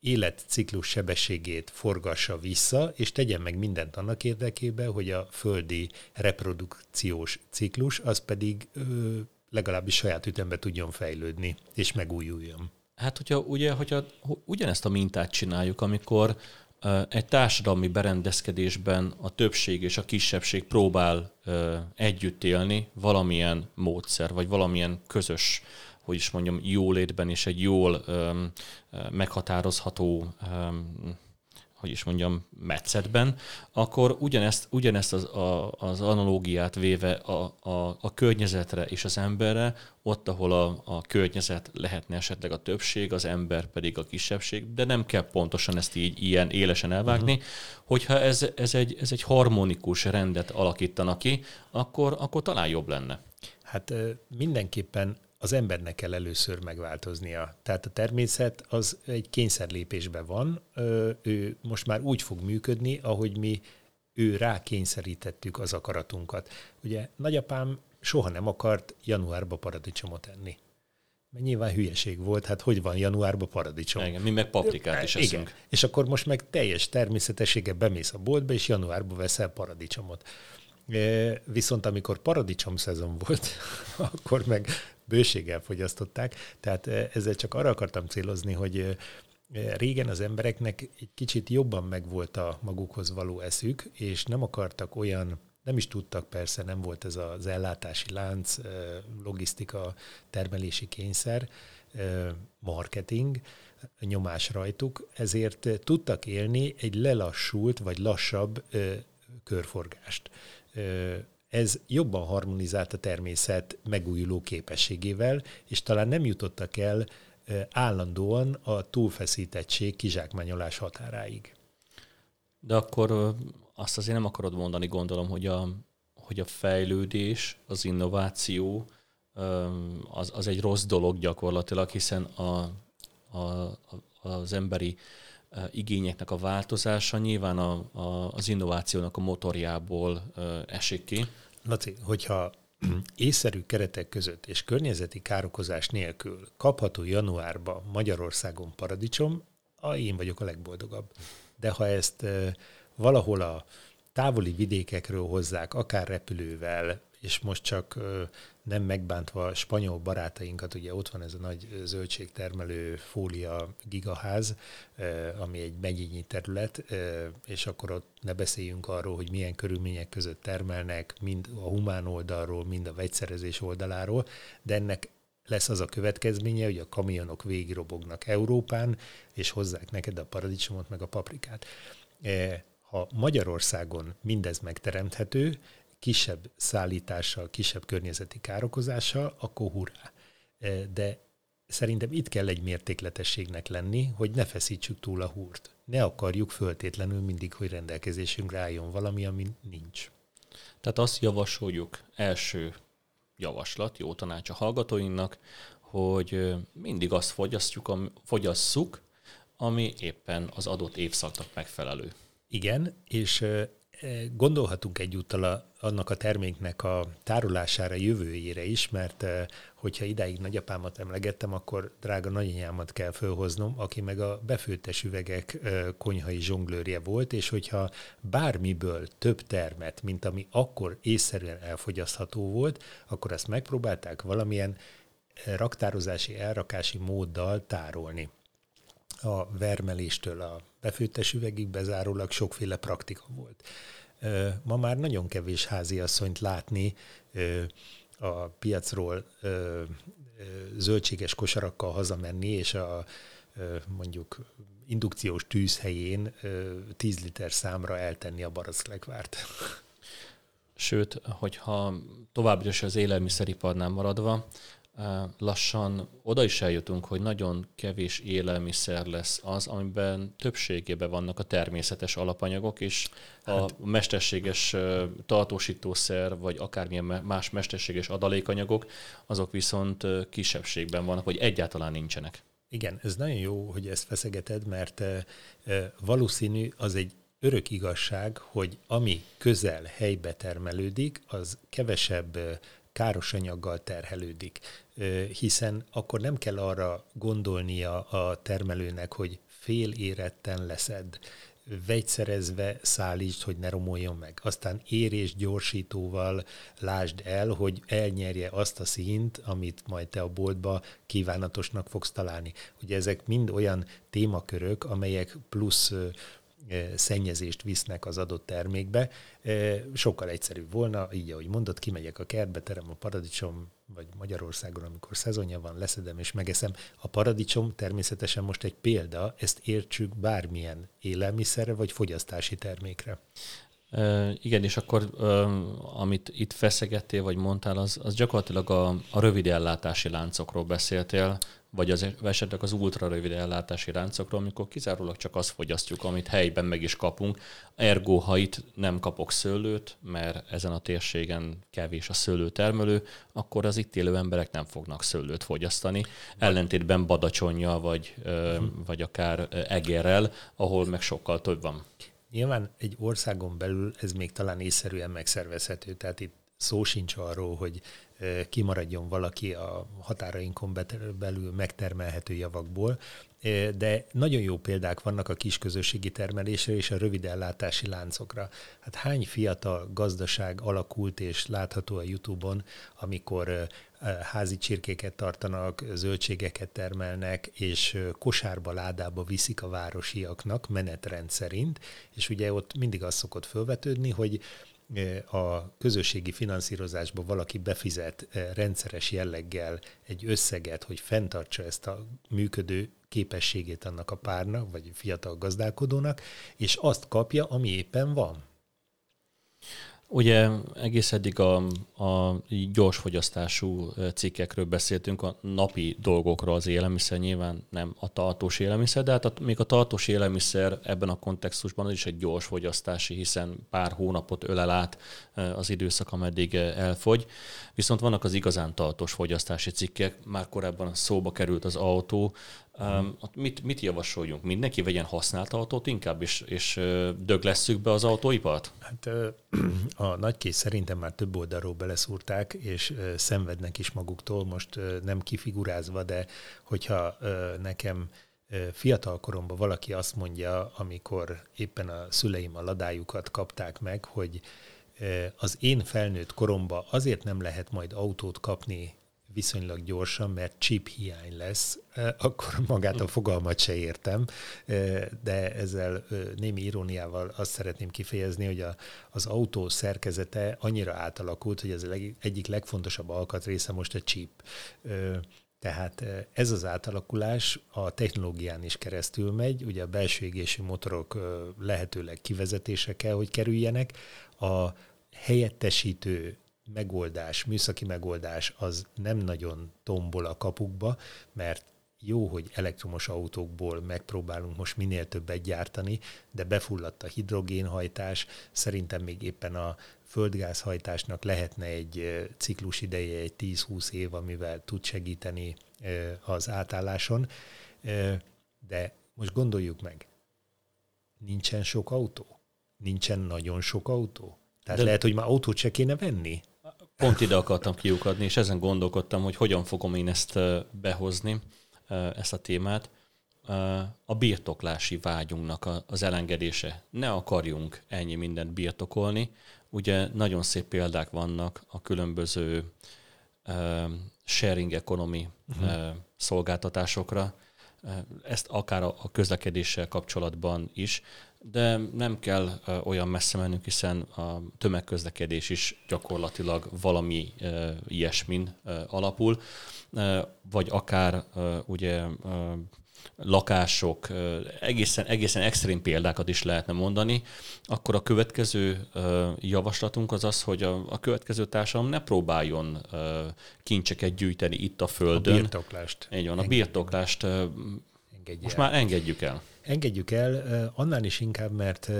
életciklus sebességét forgassa vissza, és tegyen meg mindent annak érdekében, hogy a földi reprodukciós ciklus az pedig ö, legalábbis saját ütembe tudjon fejlődni, és megújuljon.
Hát, hogyha, ugye, hogyha ugyanezt a mintát csináljuk, amikor egy társadalmi berendezkedésben a többség és a kisebbség próbál együtt élni valamilyen módszer, vagy valamilyen közös hogy is mondjam, jólétben és egy jól um, meghatározható um, hogy is mondjam, metszetben, akkor ugyanezt, ugyanezt az, a, az analógiát véve a, a, a környezetre és az emberre, ott, ahol a, a környezet lehetne esetleg a többség, az ember pedig a kisebbség, de nem kell pontosan ezt így ilyen élesen elvágni. Uh-huh. Hogyha ez, ez, egy, ez egy harmonikus rendet alakítana ki, akkor, akkor talán jobb lenne.
Hát mindenképpen az embernek kell először megváltoznia. Tehát a természet az egy kényszerlépésben van, ő most már úgy fog működni, ahogy mi ő rá kényszerítettük az akaratunkat. Ugye nagyapám soha nem akart januárba paradicsomot enni. Mert nyilván hülyeség volt, hát hogy van januárban paradicsom?
Igen, mi meg paprikát is eszünk. Igen.
És akkor most meg teljes természetessége bemész a boltba, és januárban veszel paradicsomot. Viszont amikor paradicsom szezon volt, [LAUGHS] akkor meg bőséggel fogyasztották. Tehát ezzel csak arra akartam célozni, hogy régen az embereknek egy kicsit jobban megvolt a magukhoz való eszük, és nem akartak olyan, nem is tudtak persze, nem volt ez az ellátási lánc, logisztika, termelési kényszer, marketing, nyomás rajtuk, ezért tudtak élni egy lelassult vagy lassabb körforgást ez jobban harmonizált a természet megújuló képességével, és talán nem jutottak el állandóan a túlfeszítettség kizsákmányolás határáig.
De akkor azt azért nem akarod mondani, gondolom, hogy a, hogy a fejlődés, az innováció az, az egy rossz dolog gyakorlatilag, hiszen a, a, az emberi igényeknek a változása nyilván a, a, az innovációnak a motorjából esik ki.
Laci, hogyha [CLEARS THROAT] észszerű keretek között és környezeti károkozás nélkül kapható januárba Magyarországon paradicsom, a én vagyok a legboldogabb. De ha ezt valahol a távoli vidékekről hozzák, akár repülővel, és most csak nem megbántva a spanyol barátainkat, ugye ott van ez a nagy zöldségtermelő fólia gigaház, ami egy megyényi terület, és akkor ott ne beszéljünk arról, hogy milyen körülmények között termelnek, mind a humán oldalról, mind a vegyszerezés oldaláról, de ennek lesz az a következménye, hogy a kamionok végigrobognak Európán, és hozzák neked a paradicsomot, meg a paprikát. Ha Magyarországon mindez megteremthető, kisebb szállítással, kisebb környezeti károkozással, akkor hurrá. E, de szerintem itt kell egy mértékletességnek lenni, hogy ne feszítsük túl a húrt. Ne akarjuk föltétlenül mindig, hogy rendelkezésünkre álljon valami, ami nincs.
Tehát azt javasoljuk, első javaslat, jó tanács a hallgatóinknak, hogy mindig azt fogyasztjuk, fogyasszuk, ami éppen az adott évszaknak megfelelő.
Igen, és Gondolhatunk egyúttal a, annak a terméknek a tárolására, jövőjére is, mert hogyha idáig nagyapámat emlegettem, akkor drága nagyanyámat kell fölhoznom, aki meg a befőttes üvegek konyhai zsonglőrje volt, és hogyha bármiből több termet, mint ami akkor észszerűen elfogyasztható volt, akkor azt megpróbálták valamilyen raktározási, elrakási móddal tárolni. A vermeléstől a befőttes üvegig bezárólag sokféle praktika volt. Ma már nagyon kevés háziasszonyt látni a piacról zöldséges kosarakkal hazamenni, és a mondjuk indukciós tűz helyén 10 liter számra eltenni a baraszlekvárt.
Sőt, hogyha továbbra is az élelmiszeriparnál maradva, lassan oda is eljutunk, hogy nagyon kevés élelmiszer lesz az, amiben többségében vannak a természetes alapanyagok, és a hát. mesterséges tartósítószer, vagy akármilyen más mesterséges adalékanyagok, azok viszont kisebbségben vannak, vagy egyáltalán nincsenek.
Igen, ez nagyon jó, hogy ezt feszegeted, mert valószínű az egy örök igazság, hogy ami közel helybe termelődik, az kevesebb káros anyaggal terhelődik, hiszen akkor nem kell arra gondolnia a termelőnek, hogy fél éretten leszed, vegyszerezve szállítsd, hogy ne romoljon meg. Aztán érés gyorsítóval lásd el, hogy elnyerje azt a színt, amit majd te a boltba kívánatosnak fogsz találni. Ugye ezek mind olyan témakörök, amelyek plusz szennyezést visznek az adott termékbe. Sokkal egyszerűbb volna, így ahogy mondott, kimegyek a kertbe, terem a paradicsom, vagy Magyarországon, amikor szezonja van, leszedem és megeszem. A paradicsom természetesen most egy példa, ezt értsük bármilyen élelmiszerre vagy fogyasztási termékre.
Uh, igen, és akkor uh, amit itt feszegettél, vagy mondtál, az, az gyakorlatilag a, a rövid ellátási láncokról beszéltél, vagy az esetleg az ultra rövid ellátási láncokról, amikor kizárólag csak azt fogyasztjuk, amit helyben meg is kapunk. Ergo, ha itt nem kapok szőlőt, mert ezen a térségen kevés a szőlőtermelő, akkor az itt élő emberek nem fognak szőlőt fogyasztani. Ellentétben badacsonya, vagy, uh-huh. vagy akár egérrel, ahol meg sokkal több van.
Nyilván egy országon belül ez még talán észszerűen megszervezhető, tehát itt szó sincs arról, hogy kimaradjon valaki a határainkon belül megtermelhető javakból, de nagyon jó példák vannak a kisközösségi termelésre és a rövid ellátási láncokra. Hát hány fiatal gazdaság alakult és látható a YouTube-on, amikor házi csirkéket tartanak, zöldségeket termelnek, és kosárba, ládába viszik a városiaknak menetrend szerint, és ugye ott mindig az szokott felvetődni, hogy a közösségi finanszírozásba valaki befizet rendszeres jelleggel egy összeget, hogy fenntartsa ezt a működő képességét annak a párnak, vagy fiatal gazdálkodónak, és azt kapja, ami éppen van.
Ugye egész eddig a, a gyors fogyasztású cikkekről beszéltünk, a napi dolgokról az élelmiszer, nyilván nem a tartós élelmiszer, de hát a, még a tartós élelmiszer ebben a kontextusban az is egy gyors fogyasztási, hiszen pár hónapot ölel át az időszak, ameddig elfogy. Viszont vannak az igazán tartós fogyasztási cikkek, már korábban szóba került az autó, Um, mit, mit javasoljunk? Mindenki vegyen használt autót inkább, és, és döglesszük be az autóipart?
Hát [CLEARS THROAT] a nagykész szerintem már több oldalról beleszúrták, és szenvednek is maguktól, most nem kifigurázva, de hogyha nekem fiatal koromban valaki azt mondja, amikor éppen a szüleim a ladájukat kapták meg, hogy az én felnőtt koromban azért nem lehet majd autót kapni viszonylag gyorsan, mert chip hiány lesz, akkor magát a fogalmat se értem, de ezzel némi iróniával azt szeretném kifejezni, hogy a, az autó szerkezete annyira átalakult, hogy leg, egyik legfontosabb alkatrésze most a chip. Tehát ez az átalakulás a technológián is keresztül megy, ugye a belső égési motorok lehetőleg kivezetése kell, hogy kerüljenek, a helyettesítő megoldás, műszaki megoldás az nem nagyon tombol a kapukba, mert jó, hogy elektromos autókból megpróbálunk most minél többet gyártani, de befulladt a hidrogénhajtás, szerintem még éppen a földgázhajtásnak lehetne egy ciklus ideje, egy 10-20 év, amivel tud segíteni az átálláson, de most gondoljuk meg, nincsen sok autó, nincsen nagyon sok autó. Tehát de lehet, hogy már autót se kéne venni.
Pont ide akartam kiukadni, és ezen gondolkodtam, hogy hogyan fogom én ezt behozni, ezt a témát. A birtoklási vágyunknak az elengedése. Ne akarjunk ennyi mindent birtokolni. Ugye nagyon szép példák vannak a különböző sharing economy uh-huh. szolgáltatásokra, ezt akár a közlekedéssel kapcsolatban is, de nem kell olyan messze mennünk, hiszen a tömegközlekedés is gyakorlatilag valami ilyesmin alapul, vagy akár ugye lakások, egészen, egészen extrém példákat is lehetne mondani, akkor a következő javaslatunk az az, hogy a, a következő társadalom ne próbáljon kincseket gyűjteni itt a Földön. A
birtoklást.
Így van, a birtoklást most már engedjük el.
Engedjük el, annál is inkább, mert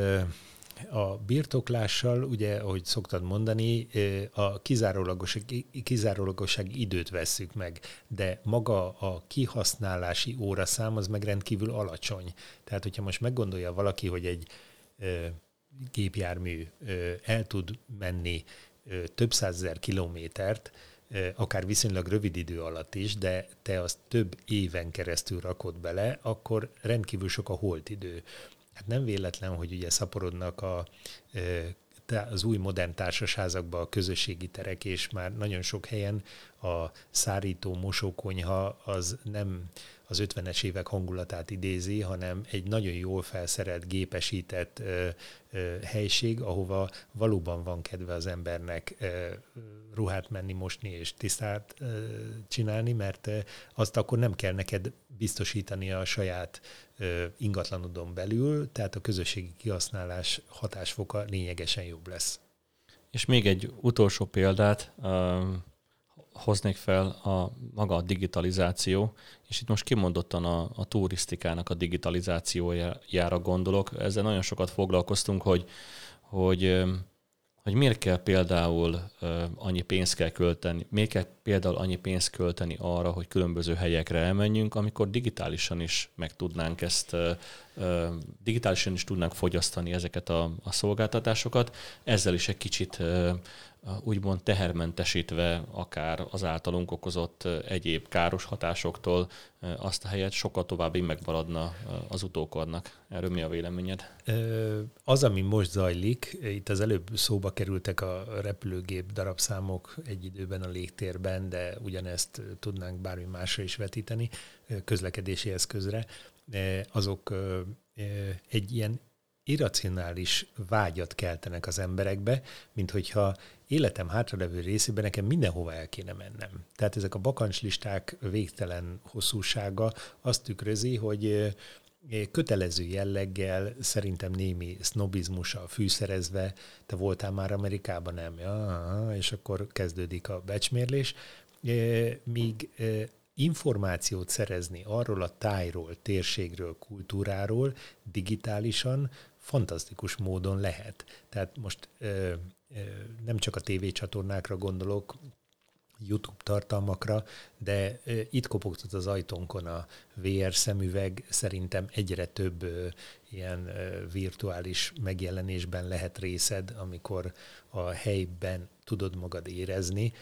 a birtoklással, ugye, ahogy szoktad mondani, a kizárólagos, kizárólagosság időt vesszük meg, de maga a kihasználási óraszám az meg rendkívül alacsony. Tehát, hogyha most meggondolja valaki, hogy egy gépjármű el tud menni több százezer kilométert, akár viszonylag rövid idő alatt is, de te azt több éven keresztül rakod bele, akkor rendkívül sok a holt idő. Hát nem véletlen, hogy ugye szaporodnak a az új modern társasházakban a közösségi terek, és már nagyon sok helyen a szárító mosókonyha az nem az 50-es évek hangulatát idézi, hanem egy nagyon jól felszerelt, gépesített ö, ö, helység, ahova valóban van kedve az embernek ö, ruhát menni, mosni és tisztát ö, csinálni, mert ö, azt akkor nem kell neked biztosítani a saját ingatlanodon belül, tehát a közösségi kihasználás hatásfoka lényegesen jobb lesz.
És még egy utolsó példát, hoznék fel a maga a digitalizáció, és itt most kimondottan a, a turisztikának a digitalizációjára gondolok. Ezzel nagyon sokat foglalkoztunk, hogy, hogy hogy miért kell például annyi pénzt kell költeni, miért kell például annyi pénzt költeni arra, hogy különböző helyekre elmenjünk, amikor digitálisan is meg tudnánk ezt, digitálisan is tudnánk fogyasztani ezeket a, a szolgáltatásokat. Ezzel is egy kicsit úgymond tehermentesítve akár az általunk okozott egyéb káros hatásoktól azt a helyet sokkal tovább megmaradna az utókornak. Erről mi a véleményed?
Az, ami most zajlik, itt az előbb szóba kerültek a repülőgép darabszámok egy időben a légtérben, de ugyanezt tudnánk bármi másra is vetíteni közlekedési eszközre, azok egy ilyen irracionális vágyat keltenek az emberekbe, mint hogyha életem hátralevő részében nekem mindenhova el kéne mennem. Tehát ezek a bakancslisták végtelen hosszúsága azt tükrözi, hogy kötelező jelleggel, szerintem némi sznobizmussal fűszerezve, te voltál már Amerikában, nem? Ja, és akkor kezdődik a becsmérlés. Míg információt szerezni arról a tájról, térségről, kultúráról digitálisan fantasztikus módon lehet. Tehát most ö, ö, nem csak a tévécsatornákra gondolok, YouTube tartalmakra, de ö, itt kopogtat az ajtónkon a VR szemüveg, szerintem egyre több ö, ilyen ö, virtuális megjelenésben lehet részed, amikor a helyben tudod magad érezni,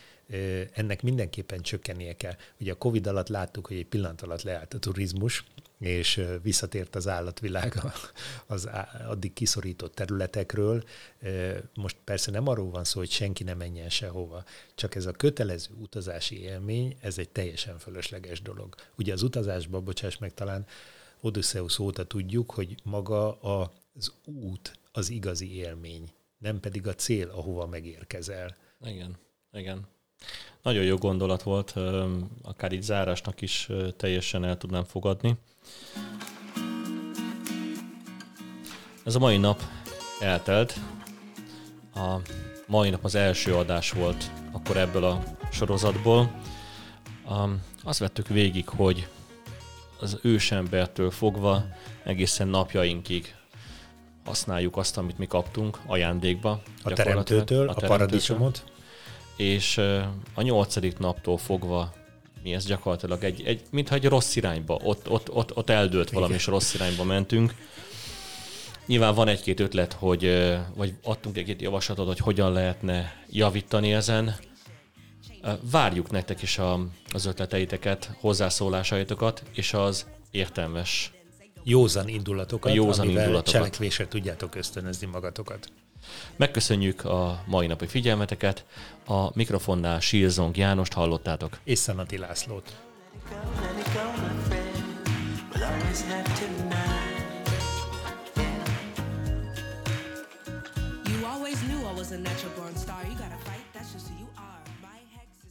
ennek mindenképpen csökkennie kell. Ugye a Covid alatt láttuk, hogy egy pillanat alatt leállt a turizmus, és visszatért az állatvilág az addig kiszorított területekről. Most persze nem arról van szó, hogy senki nem menjen sehova, csak ez a kötelező utazási élmény, ez egy teljesen fölösleges dolog. Ugye az utazásban, bocsáss meg, talán Odysseus óta tudjuk, hogy maga az út az igazi élmény, nem pedig a cél, ahova megérkezel.
Igen, igen. Nagyon jó gondolat volt, akár így zárásnak is teljesen el tudnám fogadni. Ez a mai nap eltelt. A mai nap az első adás volt akkor ebből a sorozatból. Azt vettük végig, hogy az ősembertől fogva egészen napjainkig használjuk azt, amit mi kaptunk ajándékba.
A teremtőtől, a, a paradicsomot.
És a nyolcadik naptól fogva mi ez gyakorlatilag egy, egy mintha egy rossz irányba, ott, ott, ott, ott eldőlt valami, és rossz irányba mentünk. Nyilván van egy-két ötlet, hogy, vagy adtunk egy-két javaslatot, hogy hogyan lehetne javítani ezen. Várjuk nektek is a, az ötleteiteket, hozzászólásaitokat, és az értelmes
józan indulatokat, a józan amivel indulatokat. cselekvésre tudjátok ösztönözni magatokat.
Megköszönjük a mai napi figyelmeteket. A mikrofonnál Sírzong Jánost hallottátok.
És Szanati Lászlót. You always knew I was a natural born star.